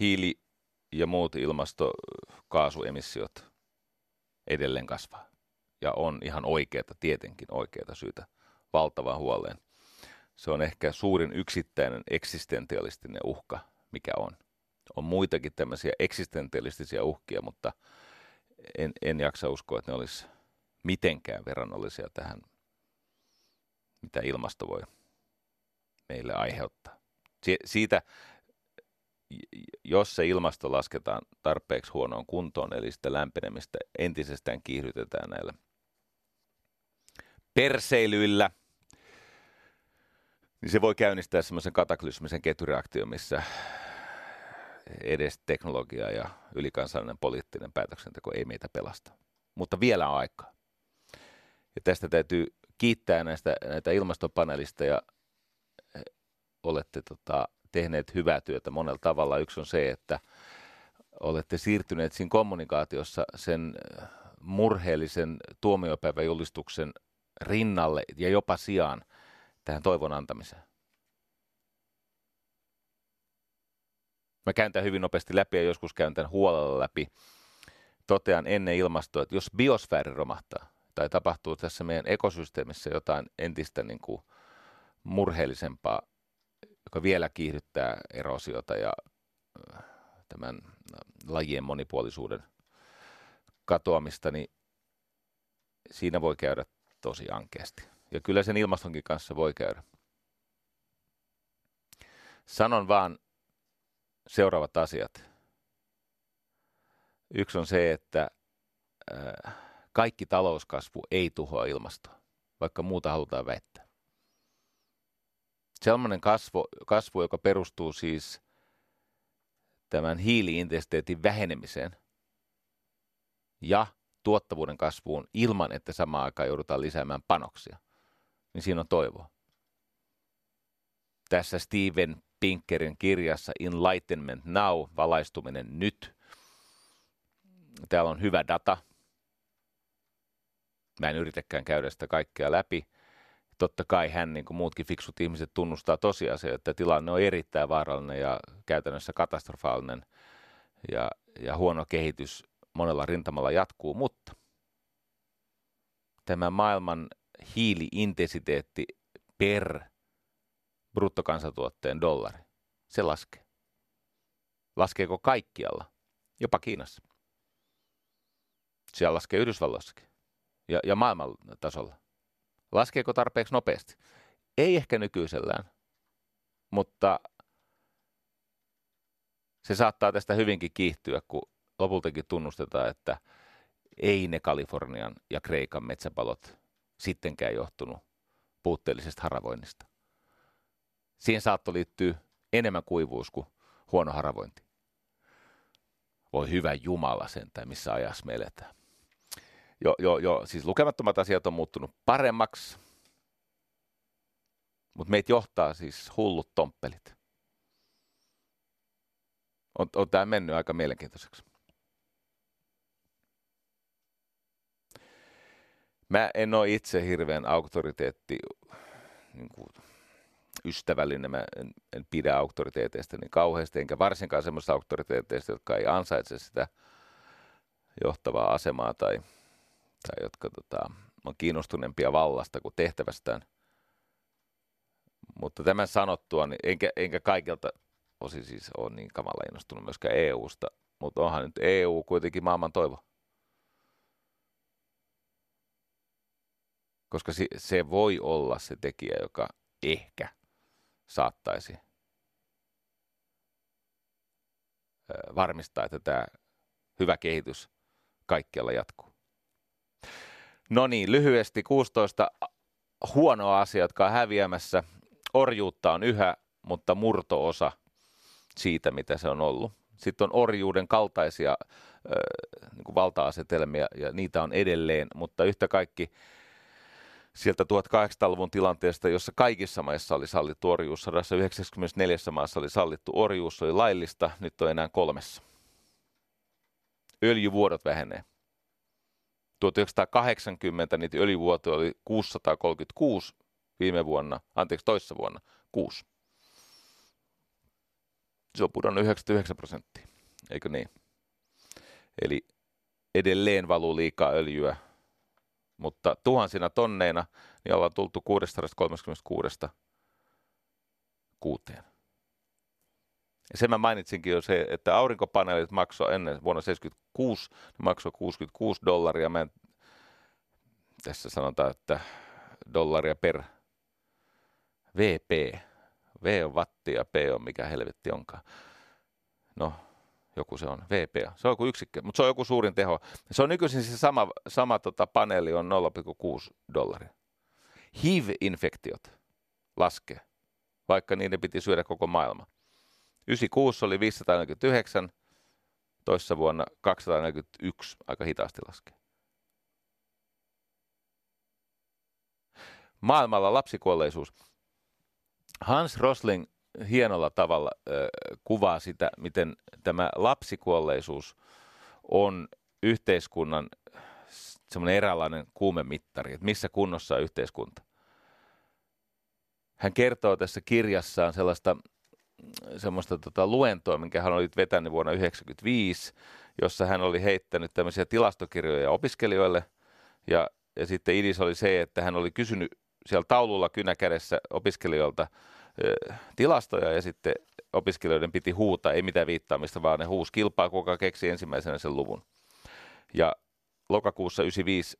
hiili ja muut ilmastokaasuemissiot edelleen kasvaa. Ja on ihan oikeata, tietenkin oikeata syytä valtavaan huoleen. Se on ehkä suurin yksittäinen eksistentialistinen uhka, mikä on. On muitakin tämmöisiä eksistentialistisia uhkia, mutta en, en jaksa uskoa, että ne olisi mitenkään verrannollisia tähän, mitä ilmasto voi meille aiheuttaa. Si- siitä, jos se ilmasto lasketaan tarpeeksi huonoon kuntoon, eli sitä lämpenemistä entisestään kiihdytetään näillä perseilyillä, niin se voi käynnistää semmoisen kataklysmisen ketjureaktion, missä edes teknologia ja ylikansallinen poliittinen päätöksenteko ei meitä pelasta. Mutta vielä on aikaa. Ja tästä täytyy kiittää näistä, näitä ilmastopaneelista ja olette tota, tehneet hyvää työtä monella tavalla. Yksi on se, että olette siirtyneet siinä kommunikaatiossa sen eh, murheellisen tuomiopäiväjulistuksen rinnalle ja jopa sijaan tähän toivon antamiseen. Mä käyn tämän hyvin nopeasti läpi ja joskus käyn tämän huolella läpi. Totean ennen ilmastoa, että jos biosfääri romahtaa, tai tapahtuu tässä meidän ekosysteemissä jotain entistä niin kuin murheellisempaa, joka vielä kiihdyttää erosiota ja äh, tämän lajien monipuolisuuden katoamista, niin siinä voi käydä tosi ankeasti. Ja kyllä sen ilmastonkin kanssa voi käydä. Sanon vaan seuraavat asiat. Yksi on se, että äh, kaikki talouskasvu ei tuhoa ilmastoa. vaikka muuta halutaan väittää. Sellainen kasvu, kasvu, joka perustuu siis tämän hiiliintensiteetin vähenemiseen ja tuottavuuden kasvuun ilman, että samaan aikaan joudutaan lisäämään panoksia, niin siinä on toivoa. Tässä Steven Pinkerin kirjassa Enlightenment Now, valaistuminen nyt. Täällä on hyvä data. Mä en yritäkään käydä sitä kaikkea läpi. Totta kai hän, niin kuin muutkin fiksut ihmiset, tunnustaa tosiasia, että tilanne on erittäin vaarallinen ja käytännössä katastrofaalinen ja, ja huono kehitys monella rintamalla jatkuu, mutta tämä maailman hiiliintensiteetti per bruttokansantuotteen dollari, se laskee. Laskeeko kaikkialla? Jopa Kiinassa. Siellä laskee Yhdysvalloissakin ja, ja maailman tasolla. Laskeeko tarpeeksi nopeasti? Ei ehkä nykyisellään, mutta se saattaa tästä hyvinkin kiihtyä, kun lopultakin tunnustetaan, että ei ne Kalifornian ja Kreikan metsäpalot sittenkään johtunut puutteellisesta haravoinnista. Siihen saattoi liittyä enemmän kuivuus kuin huono haravointi. Voi hyvä Jumala sentään, missä ajassa me eletään. Jo, jo, jo, siis lukemattomat asiat on muuttunut paremmaksi, mutta meitä johtaa siis hullut tomppelit. On, on tämä mennyt aika mielenkiintoiseksi. Mä en ole itse hirveän auktoriteetti niin kuin, ystävällinen, mä en, en pidä auktoriteeteista niin kauheasti, enkä varsinkaan semmoista auktoriteeteista, jotka ei ansaitse sitä johtavaa asemaa tai, tai jotka tota, on kiinnostuneempia vallasta kuin tehtävästään. Mutta tämän sanottua, niin enkä, enkä kaikilta osin siis ole niin kamala innostunut myöskään EUsta, mutta onhan nyt EU kuitenkin maailman toivo. Koska se, voi olla se tekijä, joka ehkä saattaisi varmistaa, että tämä hyvä kehitys kaikkialla jatkuu. No niin, lyhyesti 16 huonoa asiaa, jotka on häviämässä. Orjuutta on yhä, mutta murtoosa siitä, mitä se on ollut. Sitten on orjuuden kaltaisia äh, niin valta-asetelmia, ja niitä on edelleen, mutta yhtä kaikki sieltä 1800-luvun tilanteesta, jossa kaikissa maissa oli sallittu orjuus, 194 maassa oli sallittu orjuus, oli laillista, nyt on enää kolmessa. Öljyvuodot vähenee. 1980 niitä öljyvuotoja oli 636 viime vuonna, anteeksi toissa vuonna, 6. Se on pudonnut 99 prosenttia, eikö niin? Eli edelleen valuu liikaa öljyä mutta tuhansina tonneina niin ollaan tultu 636 kuuteen. Ja sen mä mainitsinkin jo se, että aurinkopaneelit maksoi ennen vuonna 76, ne maksoi 66 dollaria. Mä en, tässä sanotaan, että dollaria per VP. V on wattia P on mikä helvetti onkaan. No, joku se on, VPA. Se on joku yksikkö, mutta se on joku suurin teho. Se on nykyisin se sama, sama tota paneeli on 0,6 dollaria. HIV-infektiot laskee, vaikka niiden piti syödä koko maailma. 96 oli 549, toissa vuonna 241, aika hitaasti laskee. Maailmalla lapsikuolleisuus. Hans Rosling hienolla tavalla kuvaa sitä, miten tämä lapsikuolleisuus on yhteiskunnan semmoinen eräänlainen kuumemittari, että missä kunnossa on yhteiskunta. Hän kertoo tässä kirjassaan sellaista semmoista tota, luentoa, minkä hän oli vetänyt vuonna 1995, jossa hän oli heittänyt tämmöisiä tilastokirjoja opiskelijoille. Ja, ja sitten idis oli se, että hän oli kysynyt siellä taululla kynäkädessä opiskelijoilta tilastoja ja sitten opiskelijoiden piti huutaa, ei mitään viittaamista, vaan ne huus kilpaa, kuka keksi ensimmäisenä sen luvun. Ja lokakuussa 95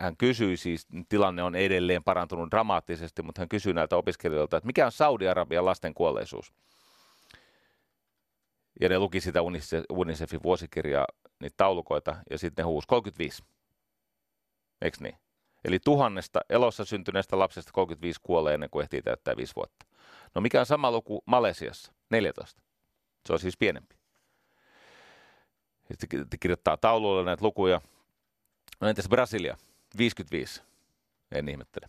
hän kysyi siis, tilanne on edelleen parantunut dramaattisesti, mutta hän kysyi näiltä opiskelijoilta, että mikä on Saudi-Arabian lasten kuolleisuus? Ja ne luki sitä UNICEFin vuosikirjaa, niitä taulukoita, ja sitten ne huusi 35. Eikö niin? Eli tuhannesta elossa syntyneestä lapsesta 35 kuolee ennen kuin ehtii täyttää 5 vuotta. No mikä on sama luku Malesiassa? 14. Se on siis pienempi. Sitten kirjoittaa taululle näitä lukuja. No entäs Brasilia? 55. En ihmettele.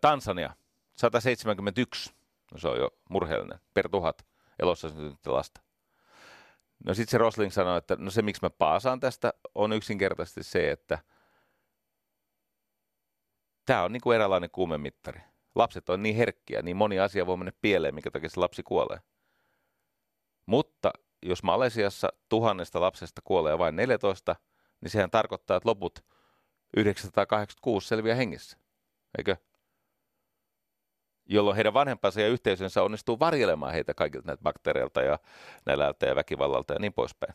Tansania, 171. No se on jo murheellinen. Per tuhat elossa syntynyttä lasta. No sitten se Rosling sanoi, että no se miksi mä paasaan tästä on yksinkertaisesti se, että tämä on niin kuin eräänlainen kuumemittari. Lapset on niin herkkiä, niin moni asia voi mennä pieleen, mikä takia se lapsi kuolee. Mutta jos Malesiassa tuhannesta lapsesta kuolee vain 14, niin sehän tarkoittaa, että loput 986 selviää hengissä. Eikö? Jolloin heidän vanhempansa ja yhteisönsä onnistuu varjelemaan heitä kaikilta näitä bakteereilta ja nälältä ja väkivallalta ja niin poispäin.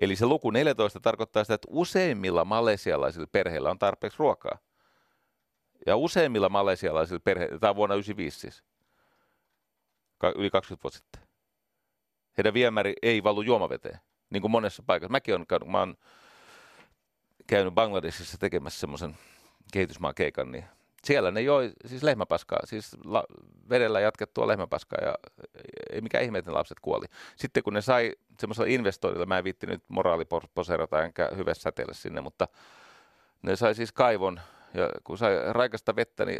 Eli se luku 14 tarkoittaa sitä, että useimmilla malesialaisilla perheillä on tarpeeksi ruokaa. Ja useimmilla malesialaisilla perheillä, tämä on vuonna 1995 siis, yli 20 vuotta sitten, heidän viemäri ei valu juomaveteen, niin kuin monessa paikassa. Mäkin olen käynyt, mä oon käynyt Bangladesissa tekemässä semmoisen kehitysmaan keikan, niin siellä ne joi siis lehmäpaskaa, siis la, vedellä jatkettua lehmäpaskaa ja ei mikään ihme, että ne lapset kuoli. Sitten kun ne sai semmoisella investoinnilla, mä en viitti nyt moraaliposerata enkä hyvä säteellä sinne, mutta ne sai siis kaivon ja kun sai raikasta vettä, niin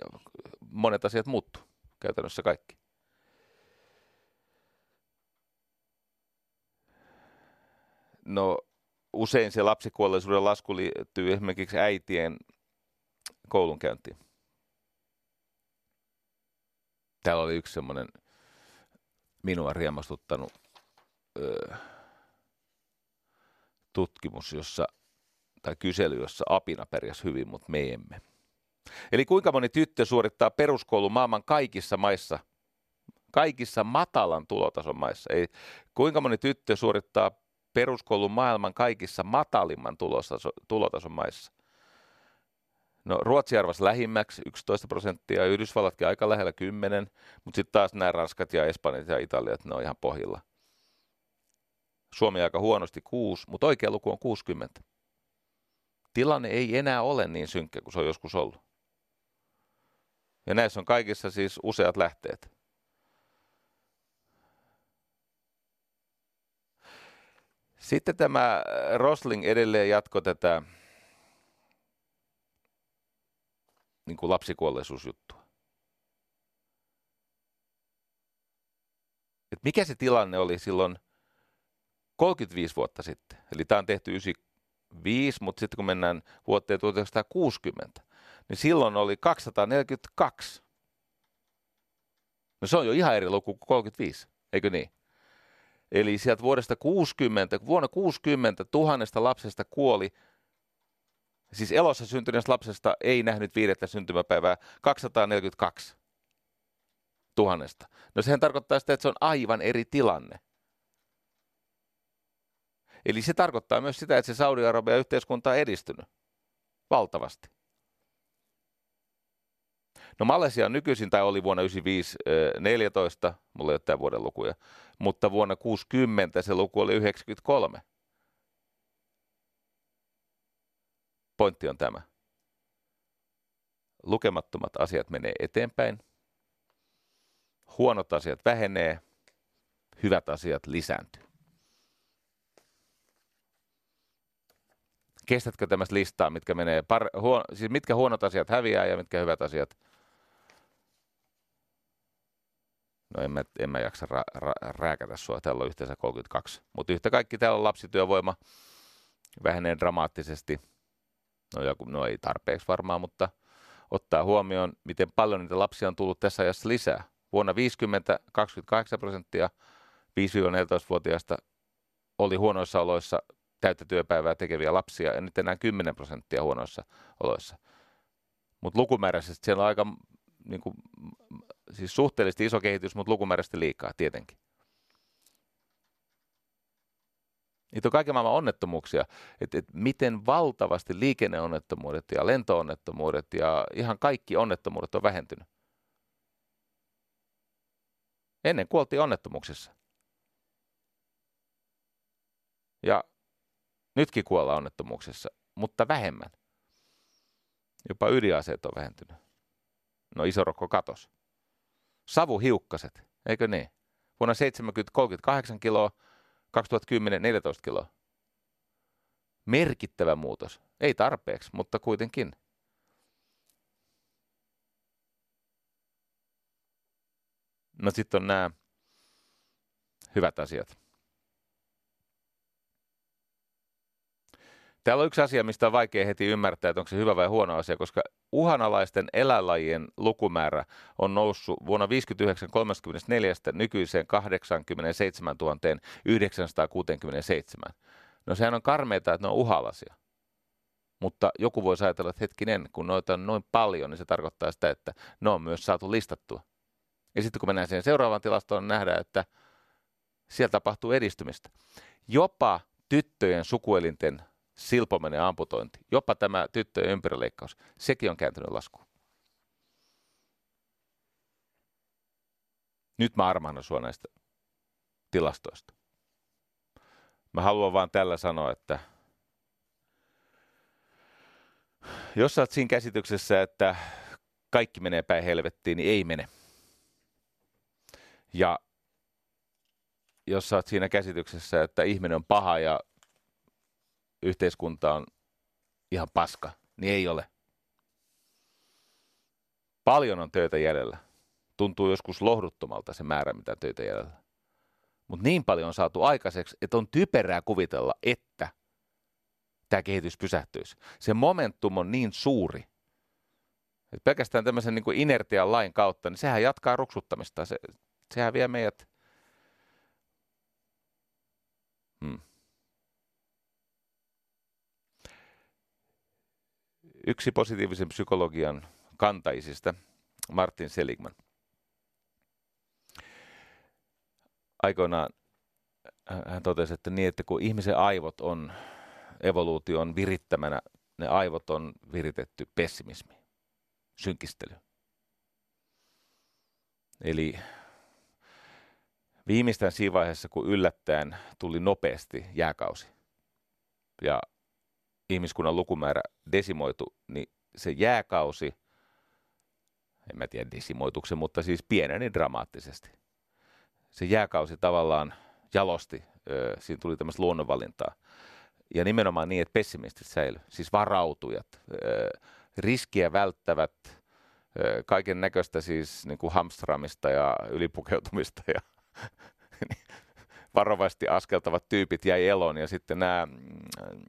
monet asiat muuttu käytännössä kaikki. No usein se lapsikuolleisuuden lasku liittyy esimerkiksi äitien koulunkäyntiin. Täällä oli yksi semmoinen minua riemastuttanut öö, tutkimus, jossa, tai kysely, jossa apina pärjäsi hyvin, mutta me emme. Eli kuinka moni tyttö suorittaa peruskoulu maailman kaikissa maissa, kaikissa matalan tulotason maissa. Ei, kuinka moni tyttö suorittaa peruskoulun maailman kaikissa matalimman tulotason, tulotason maissa? No Ruotsi arvasi lähimmäksi 11 prosenttia, Yhdysvallatkin aika lähellä 10, mutta sitten taas nämä Ranskat ja Espanjat ja Italiat, ne on ihan pohjilla. Suomi aika huonosti 6, mutta oikea luku on 60. Tilanne ei enää ole niin synkkä kuin se on joskus ollut. Ja näissä on kaikissa siis useat lähteet. Sitten tämä Rosling edelleen jatko tätä niin kuin lapsikuolleisuusjuttua. Et mikä se tilanne oli silloin 35 vuotta sitten? Eli tämä on tehty 95, mutta sitten kun mennään vuoteen 1960, niin silloin oli 242. No se on jo ihan eri luku kuin 35, eikö niin? Eli sieltä vuodesta 60, vuonna 60 tuhannesta lapsesta kuoli Siis elossa syntyneestä lapsesta ei nähnyt viidettä syntymäpäivää 242 tuhannesta. No sehän tarkoittaa sitä, että se on aivan eri tilanne. Eli se tarkoittaa myös sitä, että se Saudi-Arabian yhteiskunta on edistynyt valtavasti. No Malesia nykyisin, tai oli vuonna 95 14, mulla ei ole tämän vuoden lukuja, mutta vuonna 60 se luku oli 93. Pointti on tämä. Lukemattomat asiat menee eteenpäin, huonot asiat vähenee, hyvät asiat lisääntyy. Kestätkö tämmöistä listaa, mitkä menee, par, huon, siis mitkä huonot asiat häviää ja mitkä hyvät asiat? No en mä, en mä jaksa ra, ra, rääkätä sua, täällä on yhteensä 32. Mutta yhtä kaikki täällä on lapsityövoima, vähenee dramaattisesti – No, joku, no ei tarpeeksi varmaan, mutta ottaa huomioon, miten paljon niitä lapsia on tullut tässä ajassa lisää. Vuonna 50 28 prosenttia 5-14-vuotiaista oli huonoissa oloissa täyttä työpäivää tekeviä lapsia ja nyt enää 10 prosenttia huonoissa oloissa. Mutta lukumääräisesti siellä on aika niin kuin, siis suhteellisesti iso kehitys, mutta lukumääräisesti liikaa tietenkin. Niitä on kaiken maailman onnettomuuksia, että et miten valtavasti liikenneonnettomuudet ja lentoonnettomuudet ja ihan kaikki onnettomuudet on vähentynyt. Ennen kuoltiin onnettomuuksissa. Ja nytkin kuollaan onnettomuuksissa, mutta vähemmän. Jopa ydinaseet on vähentynyt. No isorokko katos. Savuhiukkaset, eikö niin? Vuonna 70 38 kiloa, 2010 14 kiloa. Merkittävä muutos. Ei tarpeeksi, mutta kuitenkin. No sitten on nämä hyvät asiat. Täällä on yksi asia, mistä on vaikea heti ymmärtää, että onko se hyvä vai huono asia, koska uhanalaisten eläinlajien lukumäärä on noussut vuonna 59 34 nykyiseen 87 967. No sehän on karmeita, että ne on uhalaisia. Mutta joku voi ajatella, että hetkinen, kun noita on noin paljon, niin se tarkoittaa sitä, että ne on myös saatu listattua. Ja sitten kun mennään siihen seuraavaan tilastoon, niin nähdään, että siellä tapahtuu edistymistä. Jopa tyttöjen sukuelinten silpominen amputointi, jopa tämä tyttöjen ympärileikkaus, sekin on kääntynyt laskuun. Nyt mä armahdan sua näistä tilastoista. Mä haluan vaan tällä sanoa, että jos sä oot siinä käsityksessä, että kaikki menee päin helvettiin, niin ei mene. Ja jos sä oot siinä käsityksessä, että ihminen on paha ja yhteiskunta on ihan paska, niin ei ole. Paljon on töitä jäljellä. Tuntuu joskus lohduttomalta se määrä, mitä töitä jäljellä. Mutta niin paljon on saatu aikaiseksi, että on typerää kuvitella, että tämä kehitys pysähtyisi. Se momentum on niin suuri, että pelkästään tämmöisen niin kuin inertian lain kautta, niin sehän jatkaa ruksuttamista. Se, sehän vie meidät hmm. Yksi positiivisen psykologian kantaisista, Martin Seligman. Aikoinaan hän totesi, että niin, että kun ihmisen aivot on evoluution virittämänä, ne aivot on viritetty pessimismi, synkistely. Eli viimeistään siinä vaiheessa, kun yllättäen tuli nopeasti jääkausi ja ihmiskunnan lukumäärä desimoitu, niin se jääkausi, en mä tiedä desimoituksen, mutta siis pieneni dramaattisesti. Se jääkausi tavallaan jalosti, siinä tuli tämmöistä luonnonvalintaa. Ja nimenomaan niin, että pessimistit säily, siis varautujat, riskiä välttävät, kaiken näköistä siis niin kuin hamstramista ja ylipukeutumista ja varovasti askeltavat tyypit jäi eloon ja sitten nämä mm,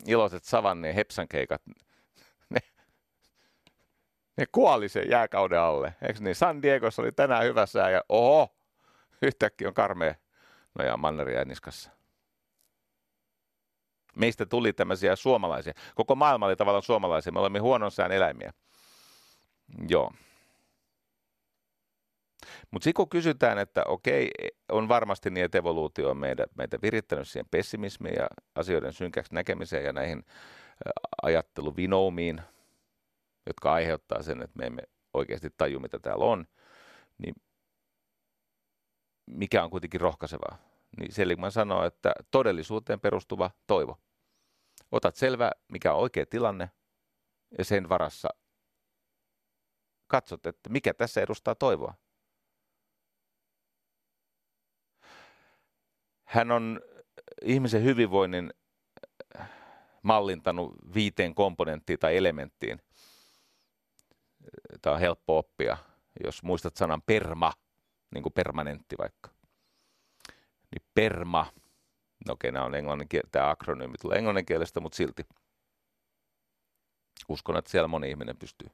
iloiset savanneen hepsankeikat, ne, ne kuoli sen jääkauden alle. Eikö niin? San Diegossa oli tänään hyvä sää ja oho, yhtäkkiä on karmea noja manneria niskassa. Meistä tuli tämmöisiä suomalaisia. Koko maailma oli tavallaan suomalaisia. Me olemme huonon sään eläimiä. Joo. Mutta sitten kun kysytään, että okei, on varmasti niin, että evoluutio on meitä, meitä virittänyt siihen pessimismiin ja asioiden synkäksi näkemiseen ja näihin ajatteluvinoumiin, jotka aiheuttaa sen, että me emme oikeasti taju, mitä täällä on, niin mikä on kuitenkin rohkaisevaa? Niin Seligman sanoo, että todellisuuteen perustuva toivo. Otat selvä, mikä on oikea tilanne, ja sen varassa katsot, että mikä tässä edustaa toivoa. Hän on ihmisen hyvinvoinnin mallintanut viiteen komponenttiin tai elementtiin. Tämä on helppo oppia, jos muistat sanan perma, niin kuin permanentti vaikka. Niin perma, no okei, nämä on englannin tämä akronyymi tulee englannin kielestä, mutta silti. Uskon, että siellä moni ihminen pystyy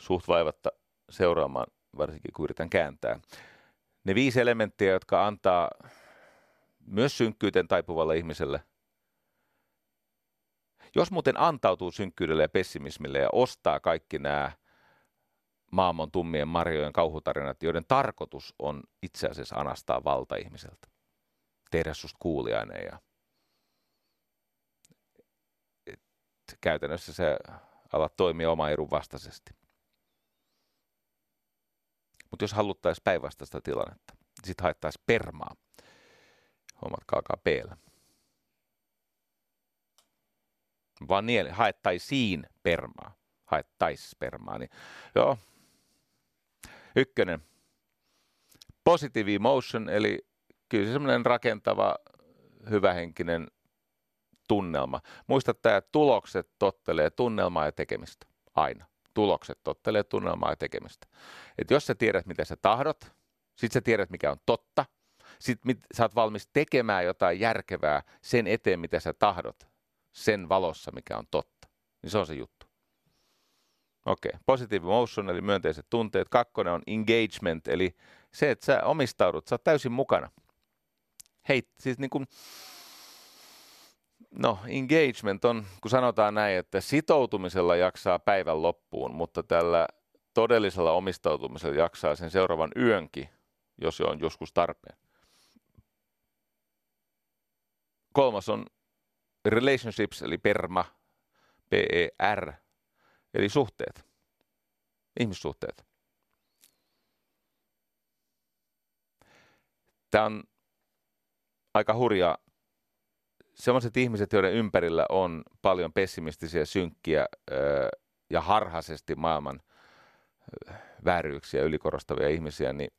suht vaivatta seuraamaan, varsinkin kun yritän kääntää. Ne viisi elementtiä, jotka antaa myös synkkyyteen taipuvalle ihmiselle. Jos muuten antautuu synkkyydelle ja pessimismille ja ostaa kaikki nämä maailman tummien marjojen kauhutarinat, joiden tarkoitus on itse asiassa anastaa valta ihmiseltä. Tehdä susta kuuliainen ja käytännössä se ala toimia oma edun vastaisesti. Mutta jos haluttaisiin päinvastaista tilannetta, sitten haettaisiin permaa alkaa p Vaan niille haettaisiin permaa. haettaisiin spermaa. Niin, joo. Ykkönen. Positive emotion, eli kyllä se semmoinen rakentava, hyvähenkinen tunnelma. Muista että tulokset tottelee tunnelmaa ja tekemistä. Aina. Tulokset tottelee tunnelmaa ja tekemistä. Et jos sä tiedät, mitä sä tahdot, sit sä tiedät, mikä on totta, sit mit, sä oot valmis tekemään jotain järkevää sen eteen, mitä sä tahdot, sen valossa, mikä on totta. Niin se on se juttu. Okei, okay. positive emotion, eli myönteiset tunteet. Kakkonen on engagement, eli se, että sä omistaudut, sä oot täysin mukana. Hei, siis niin kuin, no engagement on, kun sanotaan näin, että sitoutumisella jaksaa päivän loppuun, mutta tällä todellisella omistautumisella jaksaa sen seuraavan yönkin, jos se on joskus tarpeen. Kolmas on relationships, eli PERMA, P-E-R, eli suhteet, ihmissuhteet. Tämä on aika hurjaa. Sellaiset ihmiset, joiden ympärillä on paljon pessimistisiä, synkkiä öö, ja harhaisesti maailman vääryyksiä ylikorostavia ihmisiä, niin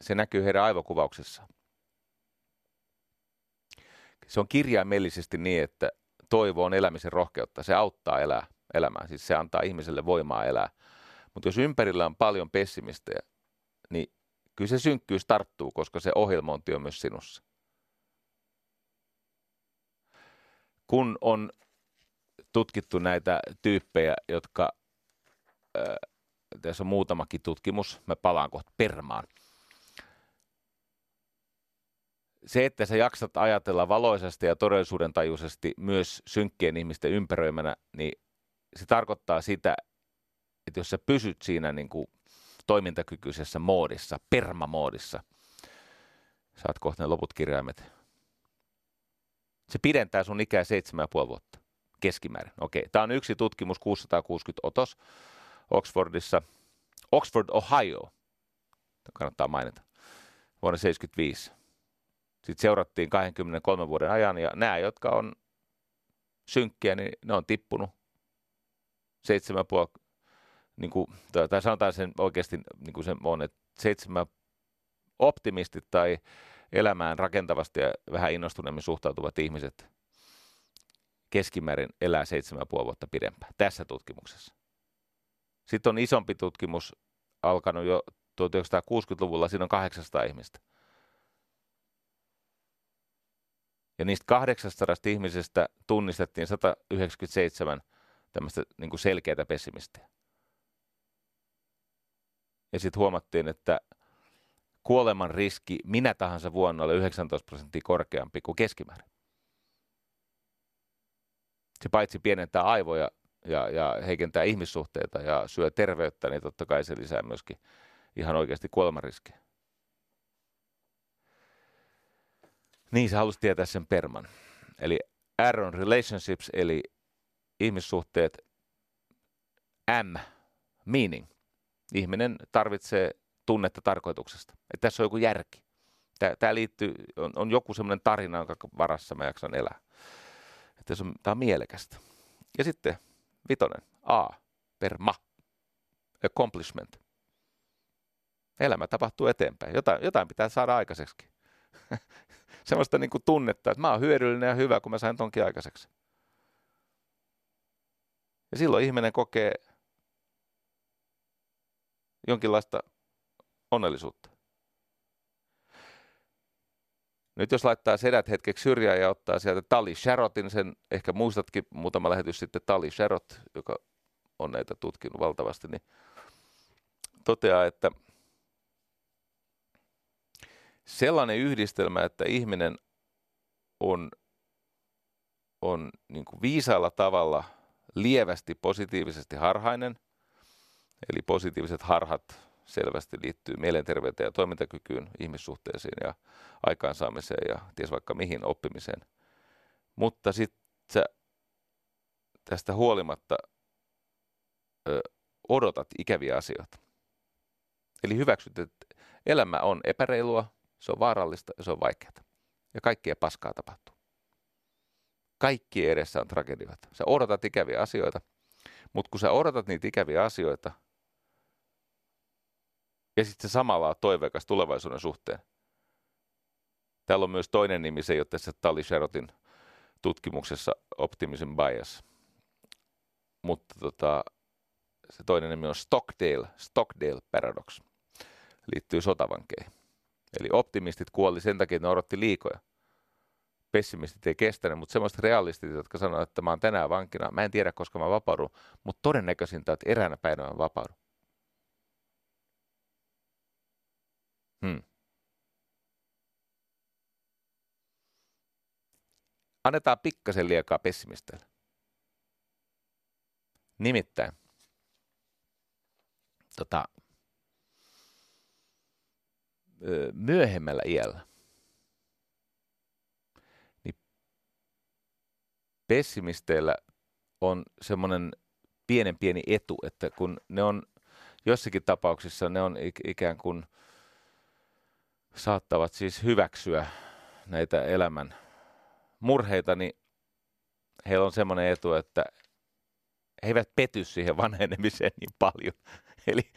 se näkyy heidän aivokuvauksessaan. Se on kirjaimellisesti niin, että toivo on elämisen rohkeutta. Se auttaa elää elämään. Siis se antaa ihmiselle voimaa elää. Mutta jos ympärillä on paljon pessimistejä, niin kyllä se synkkyys tarttuu, koska se ohjelmointi on myös sinussa. Kun on tutkittu näitä tyyppejä, jotka, äh, tässä on muutamakin tutkimus, mä palaan kohta permaan. Se, että sä jaksat ajatella valoisesti ja todellisuuden tajuisesti myös synkkien ihmisten ympäröimänä, niin se tarkoittaa sitä, että jos sä pysyt siinä niin kuin toimintakykyisessä moodissa, permamoodissa, saat kohta ne loput kirjaimet. Se pidentää sun ikää 7,5 vuotta keskimäärin. Okei, tämä on yksi tutkimus, 660 otos Oxfordissa, Oxford, Ohio, Tämä kannattaa mainita, vuonna 1975. Sitten seurattiin 23 vuoden ajan ja nämä, jotka on synkkiä, niin ne on tippunut 7,5 niin kuin, tai sanotaan sen oikeasti niin kuin se on, että seitsemän optimistit tai elämään rakentavasti ja vähän innostuneemmin suhtautuvat ihmiset keskimäärin elää seitsemän puoli vuotta pidempään tässä tutkimuksessa. Sitten on isompi tutkimus alkanut jo 1960-luvulla, siinä on 800 ihmistä. Ja niistä 800 ihmisestä tunnistettiin 197 tämmöistä niin kuin selkeää pessimistiä. Ja sitten huomattiin, että kuoleman riski minä tahansa vuonna oli 19 prosenttia korkeampi kuin keskimäärin. Se paitsi pienentää aivoja ja, ja heikentää ihmissuhteita ja syö terveyttä, niin totta kai se lisää myöskin ihan oikeasti kuolemanriskejä. Niin, se halusi tietää sen perman. Eli R on relationships, eli ihmissuhteet. M, meaning ihminen tarvitsee tunnetta tarkoituksesta. Että tässä on joku järki. Tämä liittyy, on, on joku semmoinen tarina, jonka varassa mä jaksan elää. Että se on, tämä on mielekästä. Ja sitten vitonen, A, per ma, accomplishment. Elämä tapahtuu eteenpäin. Jotain, jotain pitää saada aikaiseksi. Semmoista niin kuin tunnetta, että mä oon hyödyllinen ja hyvä, kun mä sain tonkin aikaiseksi. Ja silloin ihminen kokee jonkinlaista onnellisuutta. Nyt jos laittaa sedät hetkeksi syrjään ja ottaa sieltä Tali Sharotin, sen ehkä muistatkin muutama lähetys sitten Tali Sharot, joka on näitä tutkinut valtavasti, niin toteaa, että sellainen yhdistelmä, että ihminen on, on niin kuin viisaalla tavalla lievästi positiivisesti harhainen – Eli positiiviset harhat selvästi liittyy mielenterveyteen ja toimintakykyyn, ihmissuhteisiin ja aikaansaamiseen ja ties vaikka mihin oppimiseen. Mutta sitten tästä huolimatta ö, odotat ikäviä asioita. Eli hyväksyt, että elämä on epäreilua, se on vaarallista ja se on vaikeaa. Ja kaikkea paskaa tapahtuu. Kaikki edessä on tragedioita. Sä odotat ikäviä asioita, Mutta kun sä odotat niitä ikäviä asioita, ja sitten samalla on toiveikas tulevaisuuden suhteen. Täällä on myös toinen nimi, se ei ole tässä Tali Sherotin tutkimuksessa Optimism Bias. Mutta tota, se toinen nimi on Stockdale, Stockdale Paradox. Liittyy sotavankeihin. Eli optimistit kuoli sen takia, että ne odotti liikoja. Pessimistit ei kestänyt, mutta semmoiset realistit, jotka sanoivat, että mä oon tänään vankina, mä en tiedä, koska mä vapaudun, mutta todennäköisintä, että eräänä päivänä mä vapaudun. Hmm. Annetaan pikkasen liekaa pessimisteille. Nimittäin, tota, myöhemmällä iällä, niin pessimisteillä on semmoinen pienen pieni etu, että kun ne on jossakin tapauksissa ne on ikään kuin saattavat siis hyväksyä näitä elämän murheita, niin heillä on semmoinen etu, että he eivät pety siihen vanhenemiseen niin paljon. Eli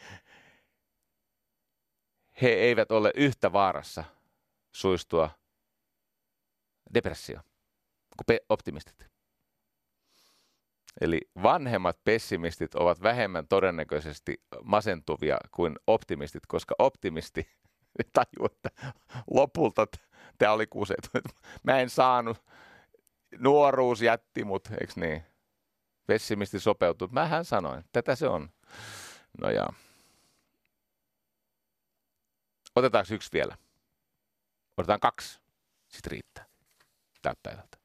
he eivät ole yhtä vaarassa suistua depressio kuin optimistit. Eli vanhemmat pessimistit ovat vähemmän todennäköisesti masentuvia kuin optimistit, koska optimisti tajuu, että lopulta tämä oli kuset. Mä en saanut, nuoruus jätti mut, eikö niin? Pessimisti sopeutuu. Mähän sanoin, tätä se on. No ja. Otetaanko yksi vielä? Otetaan kaksi. Sitten riittää tältä päivältä.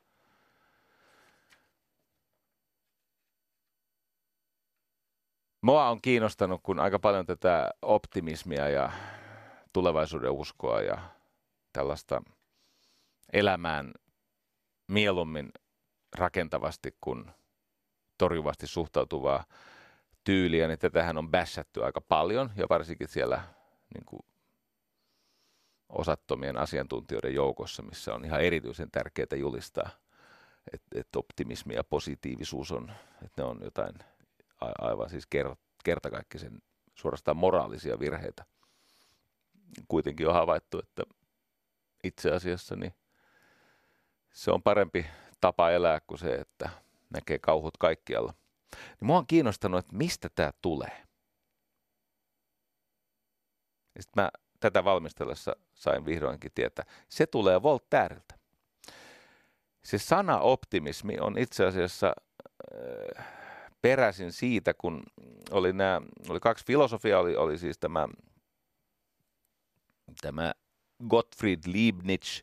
Mua on kiinnostanut, kun aika paljon tätä optimismia ja tulevaisuuden uskoa ja tällaista elämään mieluummin rakentavasti kuin torjuvasti suhtautuvaa tyyliä, niin tätähän on bässätty aika paljon ja varsinkin siellä niin kuin osattomien asiantuntijoiden joukossa, missä on ihan erityisen tärkeää julistaa, että, että optimismi ja positiivisuus on, että ne on jotain aivan siis kertakaikkisen suorastaan moraalisia virheitä. Kuitenkin on havaittu, että itse asiassa niin se on parempi tapa elää kuin se, että näkee kauhut kaikkialla. Niin mua on kiinnostanut, että mistä tämä tulee. Sitten mä tätä valmistellessa sain vihdoinkin tietää. Se tulee Voltaireilta. Se sana optimismi on itse asiassa äh, peräisin siitä, kun oli, nämä, oli kaksi filosofiaa, oli, oli siis tämä, tämä Gottfried Leibniz,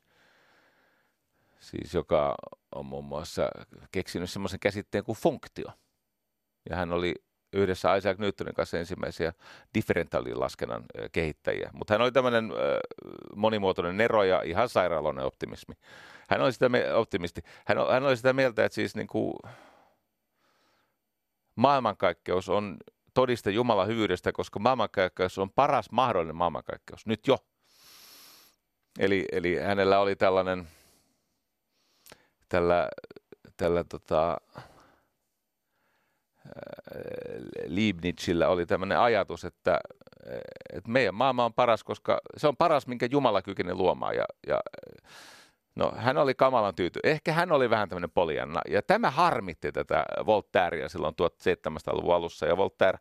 siis joka on muun muassa keksinyt semmoisen käsitteen kuin funktio. Ja hän oli yhdessä Isaac Newtonin kanssa ensimmäisiä differentiaalilaskennan kehittäjiä. Mutta hän oli tämmöinen monimuotoinen nero ja ihan sairaaloinen optimismi. Hän oli sitä, optimisti. Hän, hän oli sitä mieltä, että siis niin kuin maailmankaikkeus on todiste Jumalan hyvyydestä, koska maailmankaikkeus on paras mahdollinen maailmankaikkeus, nyt jo. Eli, eli hänellä oli tällainen, tällä, tällä tota, Leibnizillä oli tämmöinen ajatus, että, että meidän maailma on paras, koska se on paras, minkä Jumala kykeni luomaan. Ja, ja, no, hän oli kamalan tyyty. Ehkä hän oli vähän tämmöinen polianna. Ja tämä harmitti tätä Voltairea silloin 1700-luvun alussa. Ja Voltaire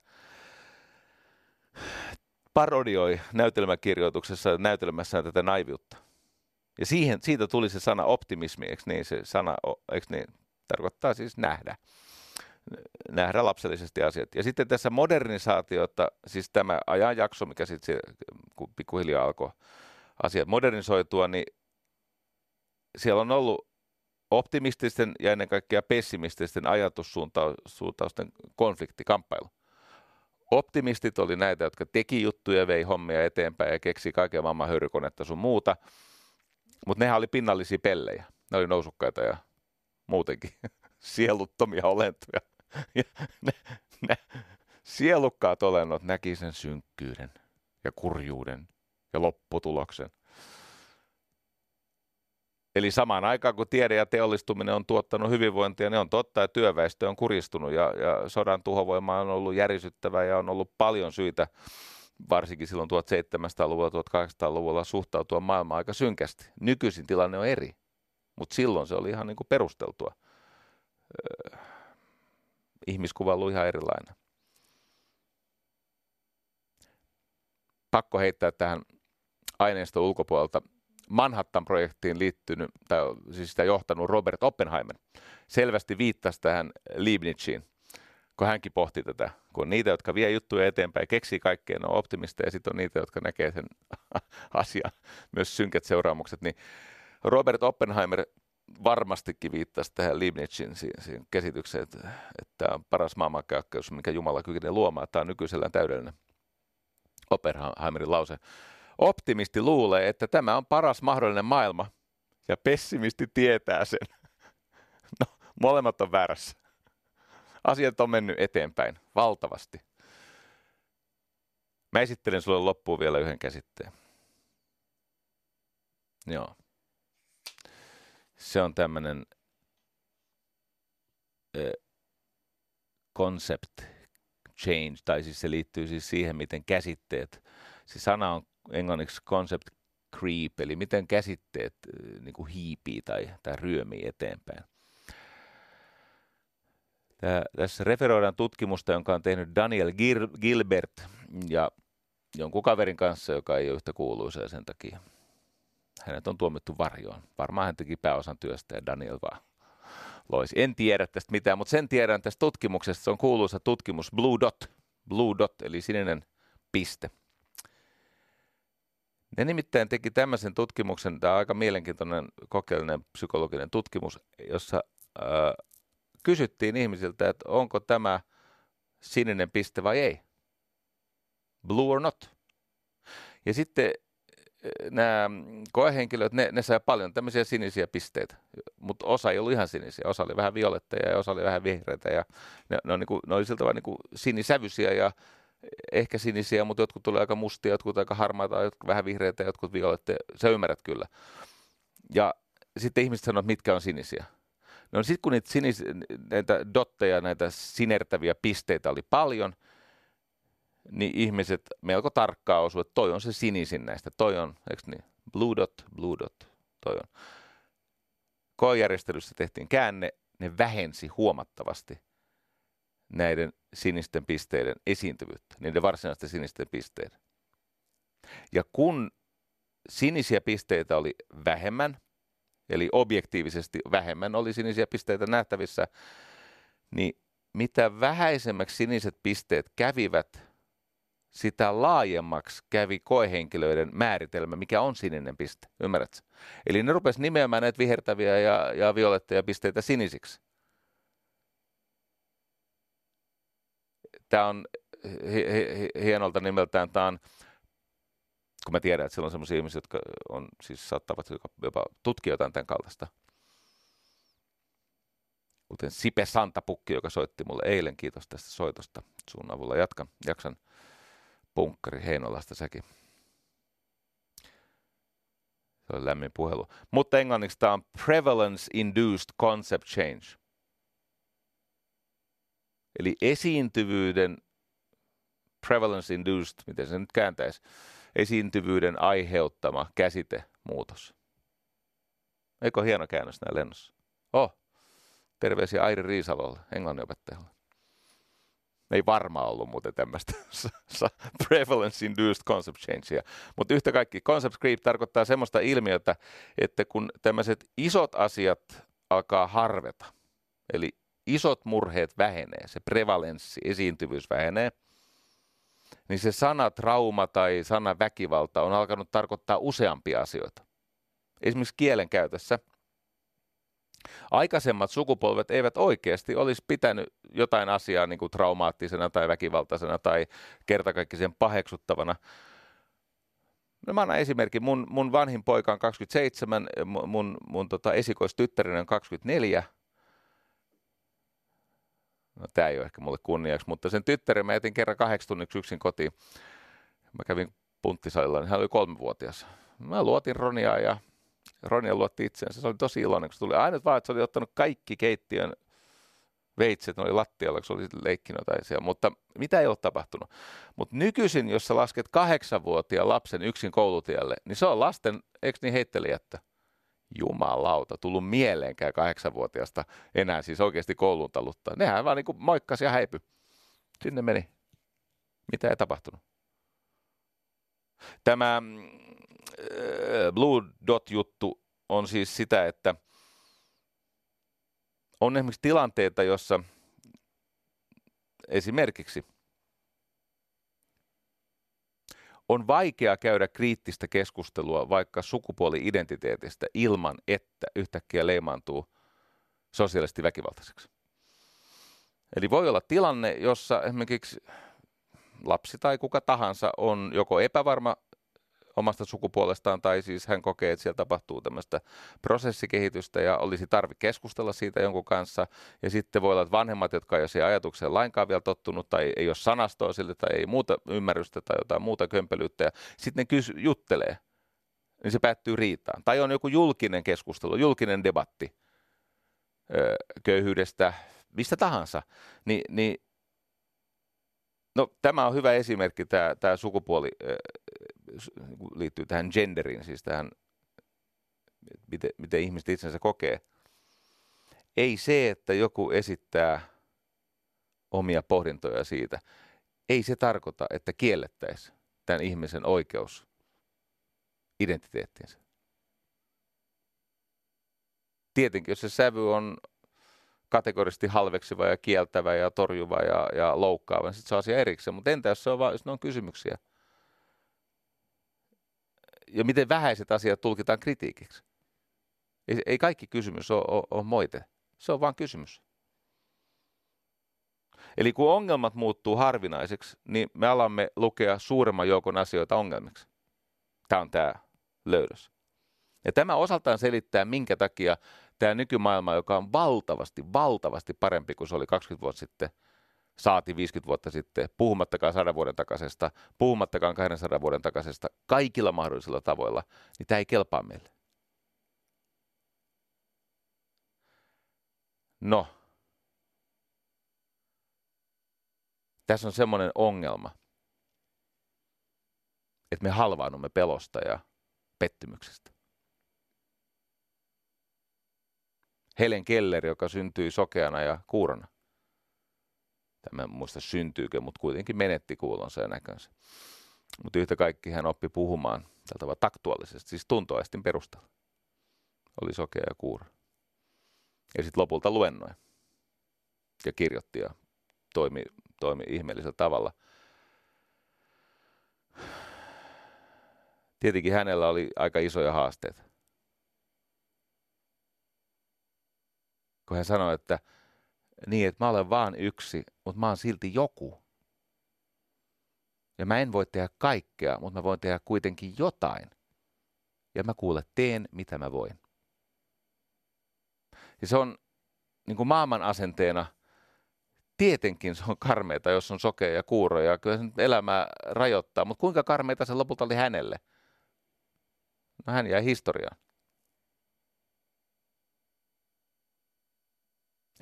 parodioi näytelmäkirjoituksessa näytelmässään tätä naiviutta. Ja siihen, siitä tuli se sana optimismi, eikö niin? Se sana, eikö niin? Tarkoittaa siis nähdä. Nähdä lapsellisesti asiat. Ja sitten tässä modernisaatiota, siis tämä ajanjakso, mikä sitten pikkuhiljaa alkoi asiat modernisoitua, niin siellä on ollut optimististen ja ennen kaikkea pessimististen ajatussuuntausten konflikti, kamppailu. Optimistit oli näitä, jotka teki juttuja, vei hommia eteenpäin ja keksi kaiken maailman höyrykonetta sun muuta. Mutta nehän oli pinnallisia pellejä. Ne oli nousukkaita ja muutenkin sieluttomia olentoja. Ne, ne sielukkaat olennot näki sen synkkyyden ja kurjuuden ja lopputuloksen. Eli samaan aikaan, kun tiede ja teollistuminen on tuottanut hyvinvointia, ne on totta, että työväestö on kuristunut ja, ja sodan tuhovoima on ollut järisyttävä ja on ollut paljon syitä, varsinkin silloin 1700-luvulla, 1800-luvulla suhtautua maailmaan aika synkästi. Nykyisin tilanne on eri, mutta silloin se oli ihan niin kuin perusteltua. Öö, ihmiskuva ollut ihan erilainen. Pakko heittää tähän aineiston ulkopuolelta Manhattan-projektiin liittynyt, tai siis sitä johtanut Robert Oppenheimer, selvästi viittasi tähän Leibniziin, kun hänkin pohti tätä, kun niitä, jotka vie juttuja eteenpäin, keksii kaikkea, ne on optimisteja, ja sitten on niitä, jotka näkee sen asian, myös synkät seuraamukset, niin Robert Oppenheimer varmastikin viittasi tähän Leibnizin siihen käsitykseen, että, että tämä on paras maailmankäykkäys, mikä Jumala kykenee luomaan. Tämä on nykyisellään täydellinen Oppenheimerin lause. Optimisti luulee, että tämä on paras mahdollinen maailma, ja pessimisti tietää sen. No, molemmat on väärässä. Asiat on mennyt eteenpäin valtavasti. Mä esittelen sulle loppuun vielä yhden käsitteen. Joo. Se on tämmöinen concept change, tai siis se liittyy siis siihen, miten käsitteet, se sana on englanniksi concept creep, eli miten käsitteet niin kuin hiipii tai, tai ryömii eteenpäin. Tää, tässä referoidaan tutkimusta, jonka on tehnyt Daniel Gilbert ja jonkun kaverin kanssa, joka ei ole yhtä kuuluisa sen takia hänet on tuomittu varjoon. Varmaan hän teki pääosan työstä ja Daniel vaan loisi. En tiedä tästä mitään, mutta sen tiedän tästä tutkimuksesta. Se on kuuluisa tutkimus Blue Dot, Blue Dot eli sininen piste. Ne nimittäin teki tämmöisen tutkimuksen, tämä on aika mielenkiintoinen kokeellinen psykologinen tutkimus, jossa äh, kysyttiin ihmisiltä, että onko tämä sininen piste vai ei. Blue or not. Ja sitten nämä koehenkilöt, ne, ne sai paljon tämmöisiä sinisiä pisteitä, mutta osa ei ollut ihan sinisiä, osa oli vähän violetteja ja osa oli vähän vihreitä ja ne, ne, on niin kuin, ne oli siltä vain niin sinisävyisiä ja ehkä sinisiä, mutta jotkut tuli aika mustia, jotkut aika harmaita, jotkut vähän vihreitä, jotkut violetteja, sä ymmärrät kyllä. Ja sitten ihmiset sanoivat, mitkä on sinisiä. No sitten kun niitä, sinis, näitä dotteja, näitä sinertäviä pisteitä oli paljon – niin ihmiset melko tarkkaan osuivat, että toi on se sinisin näistä, toi on, eikö niin, blue dot, blue dot, toi on. Koejärjestelyssä tehtiin käänne, ne vähensi huomattavasti näiden sinisten pisteiden esiintyvyyttä, niiden varsinaisten sinisten pisteiden. Ja kun sinisiä pisteitä oli vähemmän, eli objektiivisesti vähemmän oli sinisiä pisteitä nähtävissä, niin mitä vähäisemmäksi siniset pisteet kävivät, sitä laajemmaksi kävi koehenkilöiden määritelmä, mikä on sininen piste. Ymmärrätkö? Eli ne rupesivat nimeämään näitä vihertäviä ja, ja violetteja pisteitä sinisiksi. Tämä on hienolta nimeltään, tämä on, kun mä tiedän, että siellä on sellaisia ihmisiä, jotka on, siis saattavat jopa tutkia jotain tämän kaltaista. Kuten Sipe Santapukki, joka soitti mulle eilen, kiitos tästä soitosta. Sun avulla jatkan, jaksan punkkari Heinolasta sekin. Se on lämmin puhelu. Mutta englanniksi tämä on Prevalence Induced Concept Change. Eli esiintyvyyden, prevalence induced, miten se nyt kääntäisi, esiintyvyyden aiheuttama käsitemuutos. Eikö hieno käännös näin lennossa? Oh, terveisiä Airi Riisalolle, englanninopettajalle ei varmaan ollut muuten tämmöistä prevalence induced concept changea. Mutta yhtä kaikki concept creep tarkoittaa semmoista ilmiötä, että kun tämmöiset isot asiat alkaa harveta, eli isot murheet vähenee, se prevalenssi, esiintyvyys vähenee, niin se sana trauma tai sana väkivalta on alkanut tarkoittaa useampia asioita. Esimerkiksi kielen käytössä – aikaisemmat sukupolvet eivät oikeasti olisi pitänyt jotain asiaa niin kuin traumaattisena tai väkivaltaisena tai kertakaikkisen paheksuttavana. No mä annan esimerkin. Mun, mun vanhin poika on 27, mun, mun tota esikoistyttärinen on 24. No tää ei ole ehkä mulle kunniaksi, mutta sen tyttären mä jätin kerran kahdeksi tunniksi yksin kotiin. Mä kävin punttisalilla, niin hän oli kolmevuotias. Mä luotin Roniaa ja Ronja luotti itseensä. Se oli tosi iloinen, kun se tuli. Ainut vaan, että se oli ottanut kaikki keittiön veitset, ne oli lattialla, kun se oli leikkinyt tai siellä. Mutta mitä ei ole tapahtunut. Mutta nykyisin, jos sä lasket kahdeksanvuotiaan lapsen yksin koulutielle, niin se on lasten, eikö niin heittelijättä? Jumalauta, tullut mieleenkään kahdeksanvuotiaasta enää siis oikeasti kouluun taluttaa. Nehän vaan niin moikkas ja häipy. Sinne meni. Mitä ei tapahtunut? Tämä äh, Blue Dot-juttu on siis sitä, että on esimerkiksi tilanteita, jossa esimerkiksi on vaikea käydä kriittistä keskustelua vaikka sukupuoli-identiteetistä ilman, että yhtäkkiä leimaantuu sosiaalisesti väkivaltaiseksi. Eli voi olla tilanne, jossa esimerkiksi lapsi tai kuka tahansa on joko epävarma omasta sukupuolestaan, tai siis hän kokee, että siellä tapahtuu tämmöistä prosessikehitystä ja olisi tarvi keskustella siitä jonkun kanssa. Ja sitten voi olla, että vanhemmat, jotka ei ole siihen ajatukseen lainkaan vielä tottunut, tai ei ole sanastoa sille, tai ei muuta ymmärrystä tai jotain muuta kömpelyyttä, ja sitten ne kysy, juttelee, niin se päättyy riitaan. Tai on joku julkinen keskustelu, julkinen debatti öö, köyhyydestä, mistä tahansa, Ni, niin No tämä on hyvä esimerkki, tämä, tämä sukupuoli liittyy tähän genderiin, siis tähän, miten, miten ihmiset itsensä kokee. Ei se, että joku esittää omia pohdintoja siitä, ei se tarkoita, että kiellettäisiin tämän ihmisen oikeus identiteettiinsä. Tietenkin, jos se sävy on kategorisesti halveksiva ja kieltävä ja torjuva ja, ja loukkaava, niin sitten se on asia erikseen. Mutta entä jos, se on vaan, jos ne on kysymyksiä? Ja miten vähäiset asiat tulkitaan kritiikiksi? Ei, ei kaikki kysymys ole, ole, ole moite. Se on vain kysymys. Eli kun ongelmat muuttuu harvinaiseksi, niin me alamme lukea suuremman joukon asioita ongelmiksi. Tämä on tämä löydös. Ja tämä osaltaan selittää, minkä takia tämä nykymaailma, joka on valtavasti, valtavasti parempi kuin se oli 20 vuotta sitten, saati 50 vuotta sitten, puhumattakaan 100 vuoden takaisesta, puhumattakaan 200 vuoden takaisesta, kaikilla mahdollisilla tavoilla, niin tämä ei kelpaa meille. No, tässä on semmoinen ongelma, että me halvaannumme pelosta ja pettymyksestä. Helen Keller, joka syntyi sokeana ja kuurona. Tämä en muista syntyykö, mutta kuitenkin menetti kuulonsa ja näkönsä. Mutta yhtä kaikki hän oppi puhumaan tällä tavalla taktuaalisesti, siis tuntoaistin perusteella. Oli sokea ja kuura. Ja sitten lopulta luennoi ja kirjoitti ja toimi, toimi ihmeellisellä tavalla. Tietenkin hänellä oli aika isoja haasteita. kun hän sanoi, että niin, että mä olen vaan yksi, mutta mä oon silti joku. Ja mä en voi tehdä kaikkea, mutta mä voin tehdä kuitenkin jotain. Ja mä kuule, teen mitä mä voin. Ja se on niin kuin maailman asenteena, tietenkin se on karmeita, jos on sokea ja kuuro, ja kyllä se elämää rajoittaa, mutta kuinka karmeita se lopulta oli hänelle? No hän jäi historiaan.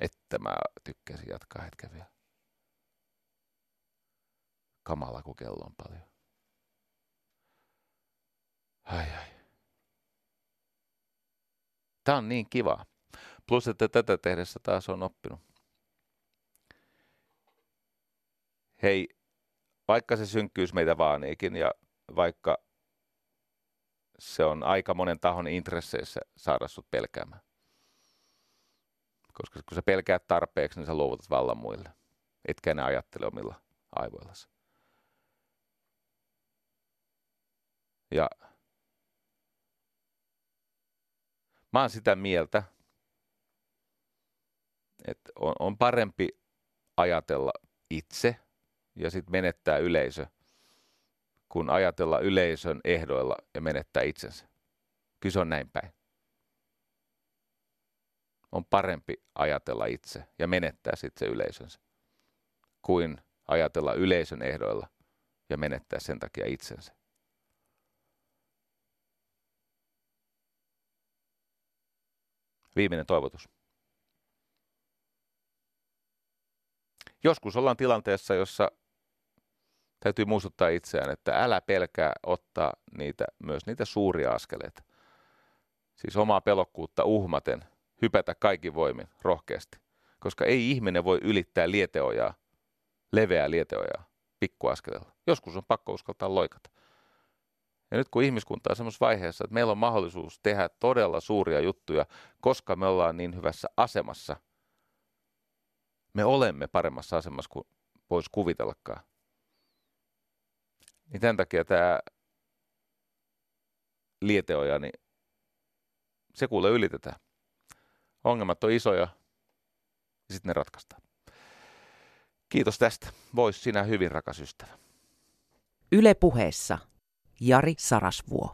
Että mä tykkäsin jatkaa hetken vielä. Kamala, kun kello on paljon. Ai ai. Tää on niin kiva. Plus, että tätä tehdessä taas on oppinut. Hei, vaikka se synkkyys meitä vaaniikin ja vaikka se on aika monen tahon intresseissä saada sut pelkäämään koska kun sä pelkäät tarpeeksi, niin sä luovutat vallan muille. Etkä enää ajattele omilla aivoillasi. Ja mä oon sitä mieltä, että on, on parempi ajatella itse ja sitten menettää yleisö, kun ajatella yleisön ehdoilla ja menettää itsensä. Kyllä se on näin päin on parempi ajatella itse ja menettää sitten se yleisönsä, kuin ajatella yleisön ehdoilla ja menettää sen takia itsensä. Viimeinen toivotus. Joskus ollaan tilanteessa, jossa täytyy muistuttaa itseään, että älä pelkää ottaa niitä, myös niitä suuria askeleita. Siis omaa pelokkuutta uhmaten, hypätä kaikki voimin rohkeasti. Koska ei ihminen voi ylittää lieteojaa, leveää lieteojaa, pikkuaskeleella. Joskus on pakko uskaltaa loikata. Ja nyt kun ihmiskunta on semmoisessa vaiheessa, että meillä on mahdollisuus tehdä todella suuria juttuja, koska me ollaan niin hyvässä asemassa, me olemme paremmassa asemassa kuin voisi kuvitellakaan. Niin tämän takia tämä lieteoja, niin se kuule ylitetään. Ongelmat on isoja ja sitten ne ratkaistaan. Kiitos tästä. Vois sinä hyvin, rakas ystävä. Yle puheessa Jari Sarasvuo.